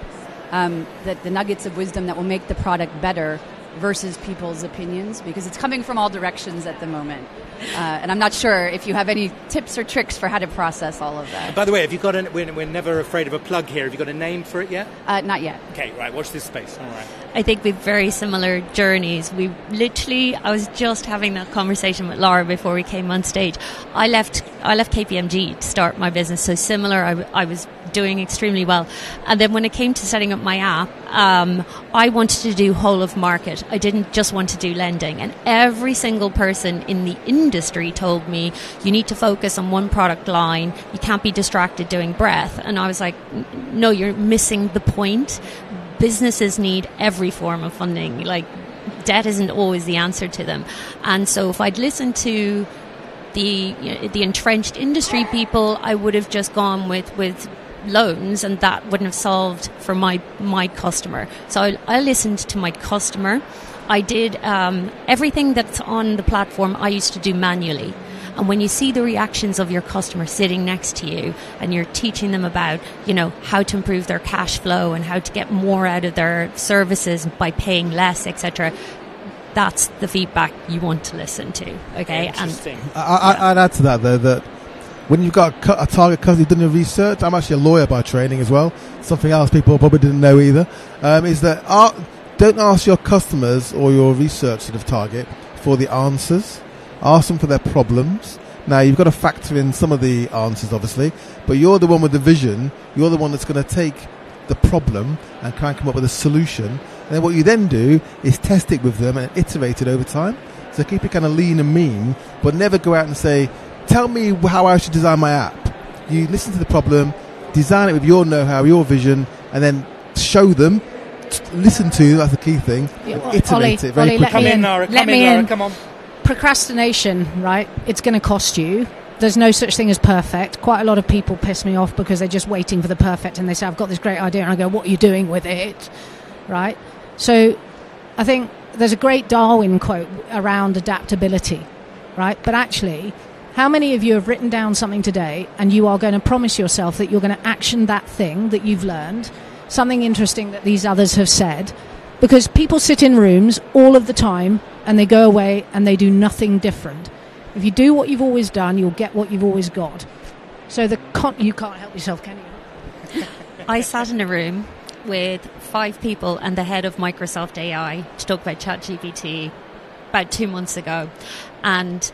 Um, the, the nuggets of wisdom that will make the product better versus people's opinions because it's coming from all directions at the moment. Uh, and I'm not sure if you have any tips or tricks for how to process all of that. By the way, have you got an, we're, we're never afraid of a plug here. Have you got a name for it yet? Uh, not yet. Okay, right. Watch this space. All right. I think we've very similar journeys. We literally, I was just having that conversation with Lara before we came on stage. I left, I left KPMG to start my business. So similar, I, I was doing extremely well. And then when it came to setting up my app, um, I wanted to do whole of market. I didn't just want to do lending. And every single person in the industry told me, you need to focus on one product line. You can't be distracted doing breath. And I was like, no, you're missing the point. Businesses need every form of funding. Like, debt isn't always the answer to them. And so if I'd listened to the you know, the entrenched industry people, I would have just gone with with loans, and that wouldn't have solved for my my customer. So I, I listened to my customer. I did um, everything that's on the platform. I used to do manually. And when you see the reactions of your customer sitting next to you and you're teaching them about, you know, how to improve their cash flow and how to get more out of their services by paying less, etc., that's the feedback you want to listen to. Okay. Interesting. And I, would add to that though that when you've got a, target customer you've done your research, I'm actually a lawyer by training as well. Something else people probably didn't know either um, is that our, don't ask your customers or your research sort of target for the answers. Ask them for their problems. Now you've got to factor in some of the answers, obviously, but you're the one with the vision. You're the one that's going to take the problem and try and come up with a solution. And then what you then do is test it with them and iterate it over time. So keep it kind of lean and mean, but never go out and say, "Tell me how I should design my app." You listen to the problem, design it with your know-how, your vision, and then show them. t- Listen to that's the key thing. Yeah, and Oli, iterate it very Oli, let quickly. me Come in, in. Lara. Let Come me in, Lara. in. Come on. procrastination, right? It's going to cost you. There's no such thing as perfect. Quite a lot of people piss me off because they're just waiting for the perfect and they say, I've got this great idea. And I go, What are you doing with it? Right? So I think there's a great Darwin quote around adaptability, right? But actually, how many of you have written down something today and you are going to promise yourself that you're going to action that thing that you've learned, something interesting that these others have said? Because people sit in rooms all of the time and they go away and they do nothing different. If you do what you've always done, you'll get what you've always got. So the con- you can't help yourself, can you? [laughs] I sat in a room with five people and the head of Microsoft AI to talk about ChatGPT about two months ago, and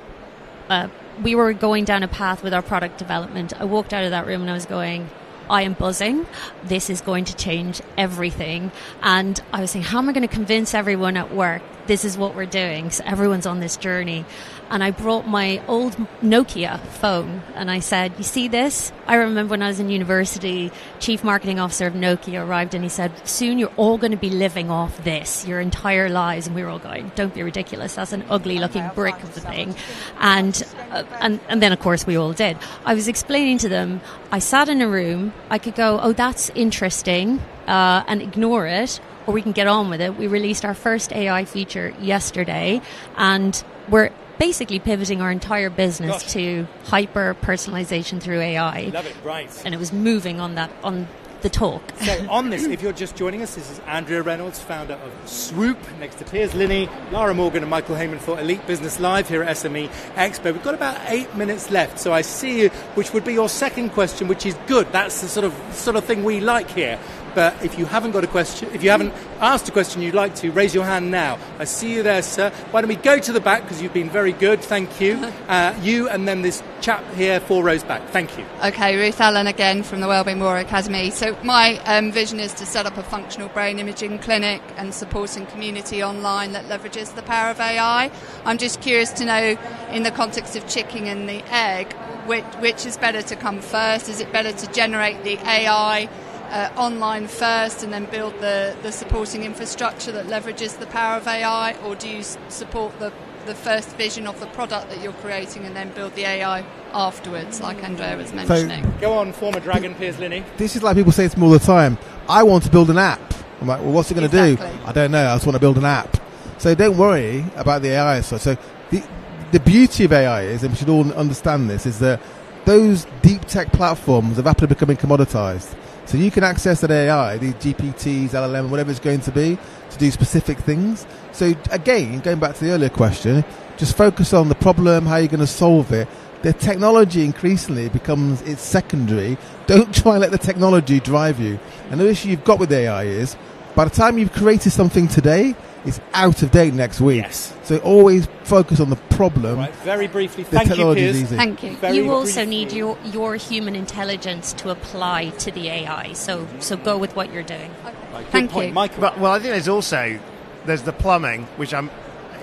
uh, we were going down a path with our product development. I walked out of that room and I was going. I am buzzing. This is going to change everything. And I was saying, how am I going to convince everyone at work this is what we're doing? So everyone's on this journey. And I brought my old Nokia phone and I said, You see this? I remember when I was in university, chief marketing officer of Nokia arrived and he said, Soon you're all going to be living off this your entire lives. And we were all going, Don't be ridiculous. That's an ugly looking brick of the thing. And, uh, and, and then, of course, we all did. I was explaining to them, I sat in a room, I could go, Oh, that's interesting, uh, and ignore it or we can get on with it. We released our first AI feature yesterday, and we're basically pivoting our entire business Gosh. to hyper personalization through AI. Love it, right. And it was moving on that on the talk. So [laughs] on this, if you're just joining us, this is Andrea Reynolds, founder of Swoop, next to Piers Linney, Lara Morgan and Michael Hayman for Elite Business Live here at SME Expo. We've got about eight minutes left, so I see you, which would be your second question, which is good. That's the sort of sort of thing we like here. But if you haven't got a question, if you haven't asked a question you'd like to, raise your hand now. I see you there, sir. Why don't we go to the back because you've been very good. Thank you. [laughs] Uh, you and then this chap here, four rows back. Thank you. Okay, Ruth Allen again from the Wellbeing War Academy. So my um, vision is to set up a functional brain imaging clinic and supporting community online that leverages the power of AI. I'm just curious to know, in the context of chicken and the egg, which, which is better to come first? Is it better to generate the AI? Uh, online first and then build the, the supporting infrastructure that leverages the power of AI, or do you s- support the, the first vision of the product that you're creating and then build the AI afterwards, like Andrea was mentioning? Go on, former Dragon, Piers Linney. This is like people say to me all the time. I want to build an app. I'm like, well, what's it going to Exactly. do? I don't know. I just want to build an app. So don't worry about the AI stuff. So the the beauty of AI is, and we should all understand this, is that those deep tech platforms are rapidly becoming commoditized. So you can access that AI, the GPTs, LLM, whatever it's going to be, to do specific things. So again, going back to the earlier question, just focus on the problem, how you're going to solve it. The technology increasingly becomes it's secondary. Don't [laughs] try and let the technology drive you. And the issue you've got with AI is, by the time you've created something today, it's out of date next week. Yes. So always focus on the problem. Right, very briefly. The Thank you, Piers. easy. Thank you. Very you also briefly. need your, your human intelligence to apply to the AI. So so go with what you're doing. Right, good Thank point. you. Michael. But, well, I think there's also there's the plumbing, which I'm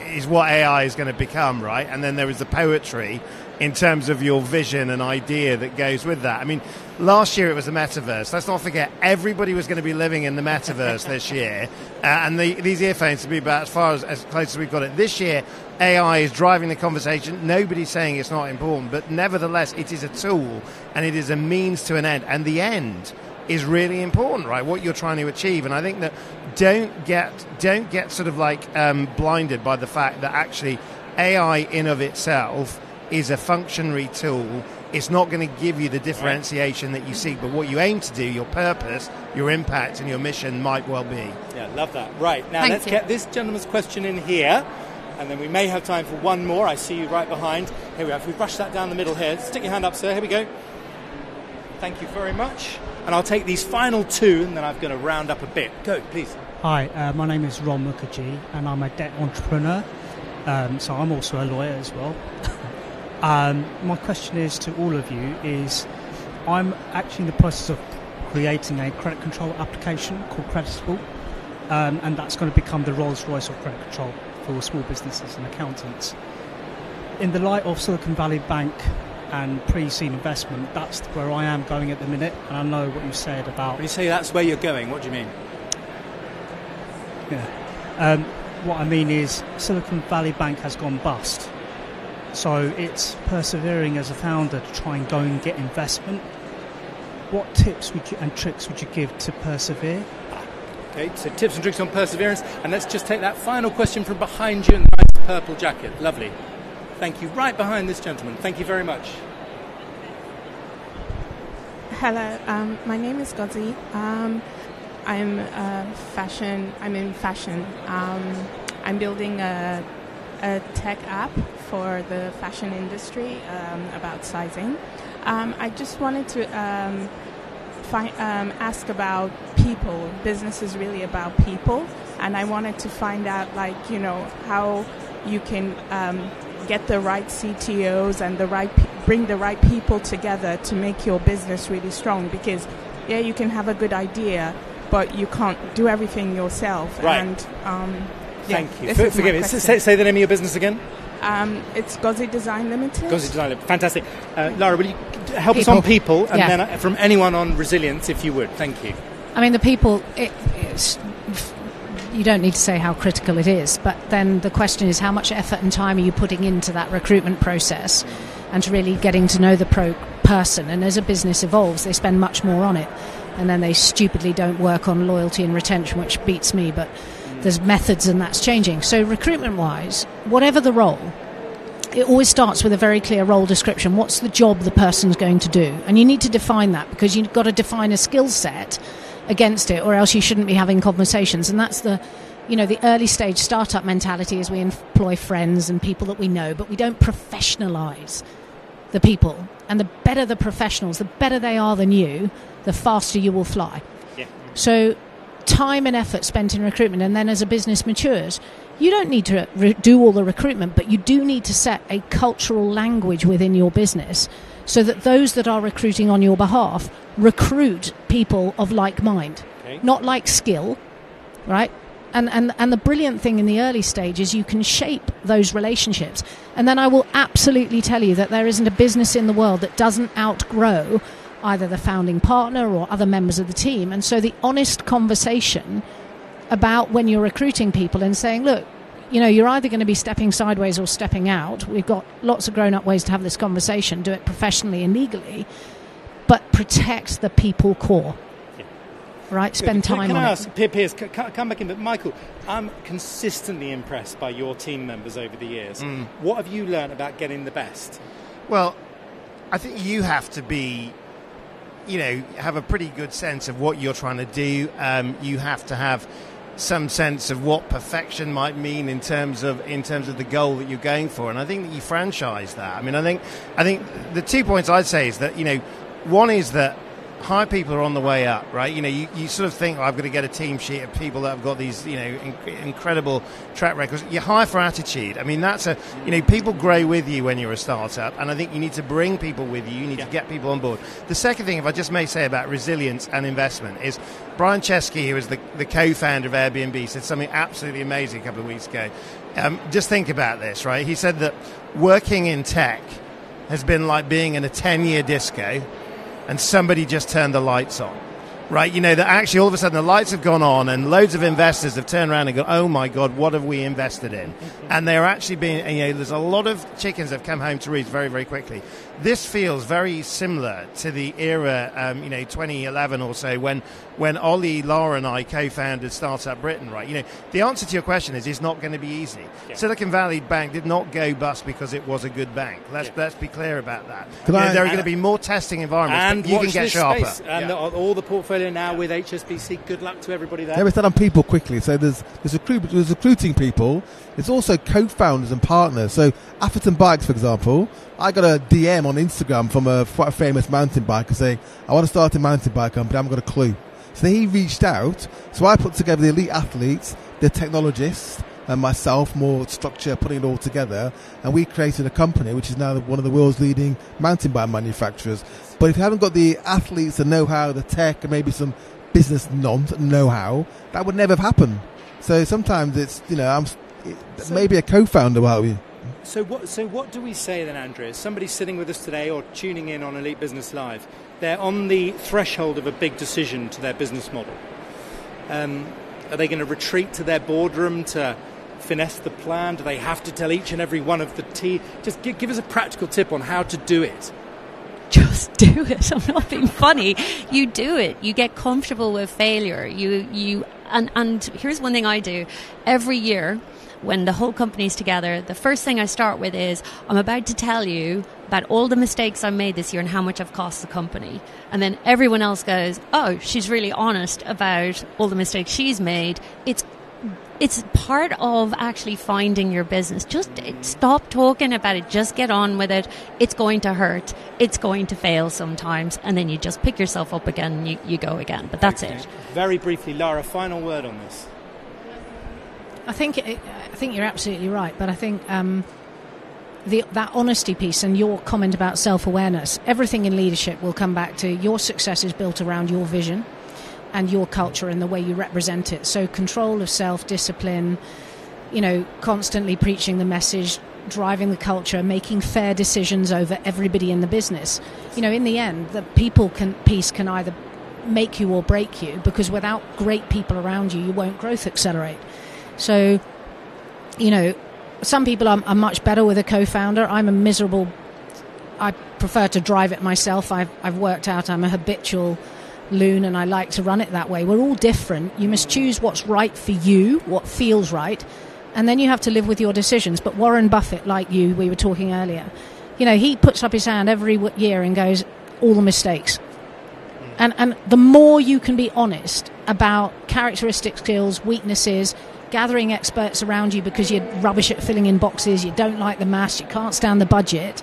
is what AI is going to become, right? And then there is the poetry in terms of your vision and idea that goes with that. I mean, last year it was the metaverse. Let's not forget everybody was going to be living in the metaverse this year, uh, and the, these earphones will be about as far as, as close as we've got it. This year, AI is driving the conversation. Nobody's saying it's not important, but nevertheless, it is a tool and it is a means to an end, and the end is really important, right? What you're trying to achieve, and I think that don't get don't get sort of like um, blinded by the fact that actually AI in of itself is a functionary tool. It's not going to give you the differentiation that you seek, but what you aim to do, your purpose, your impact, and your mission might well be. Yeah, love that. Right, now Thank let's you. get this gentleman's question in here, and then we may have time for one more. I see you right behind. Here we are. If we rush that down the middle here, stick your hand up, sir. Here we go. Thank you very much. And I'll take these final two, and then I'm going to round up a bit. Go, please. Hi, uh, my name is Ron Mukherjee, and I'm a debt entrepreneur. Um, so I'm also a lawyer as well. [laughs] um, my question is to all of you: is I'm actually in the process of creating a credit control application called Creditable, um, and that's going to become the Rolls Royce of credit control for small businesses and accountants. In the light of Silicon Valley Bank and pre-seed investment, that's where I am going at the minute, and I know what you said about. When you say that's where you're going, what do you mean? Yeah. Um, what I mean is Silicon Valley Bank has gone bust. So it's persevering as a founder to try and go and get investment. What tips would you, and tricks would you give to persevere? Okay, so tips and tricks on perseverance. And let's just take that final question from behind you in the nice purple jacket. Lovely. Thank you. Right behind this gentleman. Thank you very much. Hello, um, my name is Gozi. Um, I'm a fashion. I'm in fashion. Um, I'm building a, a, tech app for the fashion industry um, about sizing. Um, I just wanted to um, fi- ask about people. Business is really about people, and I wanted to find out, like you know, how you can get the right CTOs and the right pe- bring the right people together to make your business really strong. Because yeah, you can have a good idea, but you can't do everything yourself. Right. And um, Thank yeah, you. For, forgive me. Say, say the name of your business again. Um, it's Gozi Design Limited. Gozi Design Limited. Fantastic. Uh, Lara, will you help us People. on people and Yeah. then uh, from anyone on resilience, if you would? Thank you. I mean, the people, it, it's, you don't need to say how critical it is, but then the question is how much effort and time are you putting into that recruitment process and to really getting to know the pro person. And as a business evolves, they spend much more on it. And then they stupidly don't work on loyalty and retention, which beats me, but there's methods and that's changing. So, recruitment wise, whatever the role, it always starts with a very clear role description. What's the job the person's going to do? And you need to define that because you've got to define a skill set against it, or else you shouldn't be having conversations. And that's the, you know, the early stage startup mentality is we employ friends and people that we know, but we don't professionalize the people. And the better the professionals, the better they are than you, the faster you will fly. Yeah. So, time and effort spent in recruitment, and then as a business matures, you don't need to re- do all the recruitment, but you do need to set a cultural language within your business so that those that are recruiting on your behalf recruit people of like mind, Okay. not like skill, right? And, and, and the brilliant thing in the early stage is you can shape those relationships. And then I will absolutely tell you that there isn't a business in the world that doesn't outgrow either the founding partner or other members of the team. And so the honest conversation about when you're recruiting people and saying, look, you know, you're either going to be stepping sideways or stepping out. We've got lots of grown up ways to have this conversation, do it professionally and legally, but protect the people core. Right? Spend Can- time can on I ask, Pier- Piers, c- c- come back in, but Michael, I'm consistently impressed by your team members over the years. Mm. What have you learned about getting the best? Well, I think you have to be, you know, have a pretty good sense of what you're trying to do. Um, you have to have some sense of what perfection might mean in terms of in terms of the goal that you're going for. And I think that you franchise that. I mean, I think I think the two points I'd say is that you know, one is that high people are on the way up, right? You know, you, you sort of think, oh, I've got to get a team sheet of people that have got these, you know, inc- incredible track records. You hire for attitude. I mean, that's a, you know, people grow with you when you're a startup, and I think you need to bring people with you. You need to get people on board. The second thing, if I just may say about resilience and investment, is Brian Chesky, who is the, the co-founder of Airbnb, said something absolutely amazing a couple of weeks ago. Um, just think about this, right? He said that working in tech has been like being in a 10-year disco and somebody just turned the lights on. Right, you know, that actually all of a sudden the lights have gone on and loads of investors have turned around and gone, oh my God, what have we invested in? And they're actually being, you know, there's a lot of chickens that have come home to roost very, very quickly. This feels very similar to the era, um, you know, 2011 or so when, when Oli, Lara and I co-founded Startup Britain, right? You know, the answer to your question is it's not going to be easy. Silicon Valley Bank did not go bust because it was a good bank. Let's, let's be clear about that. Can You know, there are going to be more testing environments, and but you can get this sharper. space. And Yeah. all, all the portfolio now with HSBC. Good luck to everybody there. Let me start on people quickly. So there's there's, recruit, there's recruiting people. There's also co-founders and partners. So Atherton Bikes, for example, I got a DM on Instagram from a quite famous mountain biker saying, "I want to start a mountain bike company. I haven't got a clue." So he reached out. So I put together the elite athletes, the technologists, and myself, more structure, putting it all together, and we created a company which is now one of the world's leading mountain bike manufacturers. But if you haven't got the athletes, the know-how, the tech, and maybe some business non know-how, that would never have happened. So sometimes it's you know I'm so, maybe a co-founder might be. So what? So what do we say then, Andrea? Somebody sitting with us today or tuning in on Elite Business Live, they're on the threshold of a big decision to their business model. Um, are they going to retreat to their boardroom to finesse the plan? Do they have to tell each and every one of the team? Just give, give us a practical tip on how to do it. Just [laughs] do it. I'm not being funny. You do it. You get comfortable with failure. You you and and here's one thing I do every year when the whole company's together, the first thing I start with is I'm about to tell you about all the mistakes I made this year and how much I've cost the company. And then everyone else goes, Oh, she's really honest about all the mistakes she's made. It's it's part of actually finding your business. Just stop talking about it. Just get on with it. It's going to hurt. It's going to fail sometimes. And then you just pick yourself up again and you, you go again. But that's okay. it. Very briefly, Lara, final word on this. I think I think you're absolutely right, but I think um, the, that honesty piece and your comment about self awareness, everything in leadership will come back to your success is built around your vision and your culture and the way you represent it. So control of self, discipline, you know, constantly preaching the message, driving the culture, making fair decisions over everybody in the business. You know, in the end, the people can piece can either make you or break you because without great people around you, you won't growth accelerate. So, you know, some people are, are much better with a co-founder. I'm a miserable. I prefer to drive it myself. I've I've worked out I'm a habitual loon and I like to run it that way. We're all different. You must choose what's right for you, what feels right, and then you have to live with your decisions. But Warren Buffett, like you, we were talking earlier, you know, he puts up his hand every year and goes, all the mistakes. And, and the more you can be honest about characteristic skills, weaknesses, gathering experts around you because you're rubbish at filling in boxes, you don't like the maths, you can't stand the budget,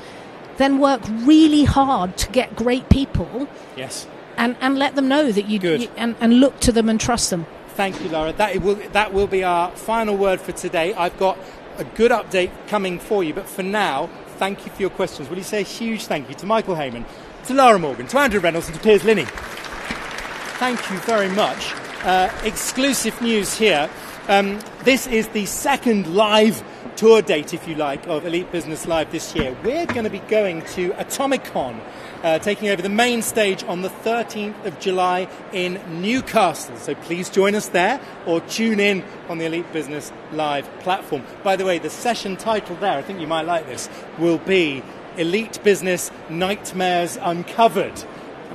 then work really hard to get great people. Yes. And, and let them know that you, you and, and look to them and trust them. Thank you, Lara. That will, that will be our final word for today. I've got a good update coming for you, but for now, thank you for your questions. Will you say a huge thank you to Michael Hayman, to Lara Morgan, to Andrea Reynolds, and to Piers Linney? Thank you very much. Uh, exclusive news here. Um, this is the second live tour date, if you like, of Elite Business Live this year. We're going to be going to Atomicon, uh, taking over the main stage on the 13th of July in Newcastle. So please join us there or tune in on the Elite Business Live platform. By the way, the session title there, I think you might like this, will be Elite Business Nightmares Uncovered.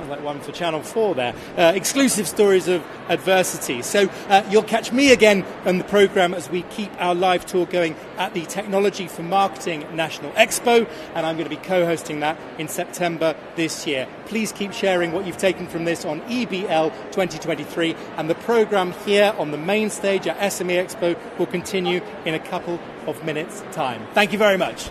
Sounds like one for Channel 4 there. Uh, exclusive stories of adversity. So uh, you'll catch me again on the programme as we keep our live tour going at the Technology for Marketing National Expo, and I'm going to be co hosting that in September this year. Please keep sharing what you've taken from this on EBL 2023, and the programme here on the main stage at SME Expo will continue in a couple of minutes' time. Thank you very much.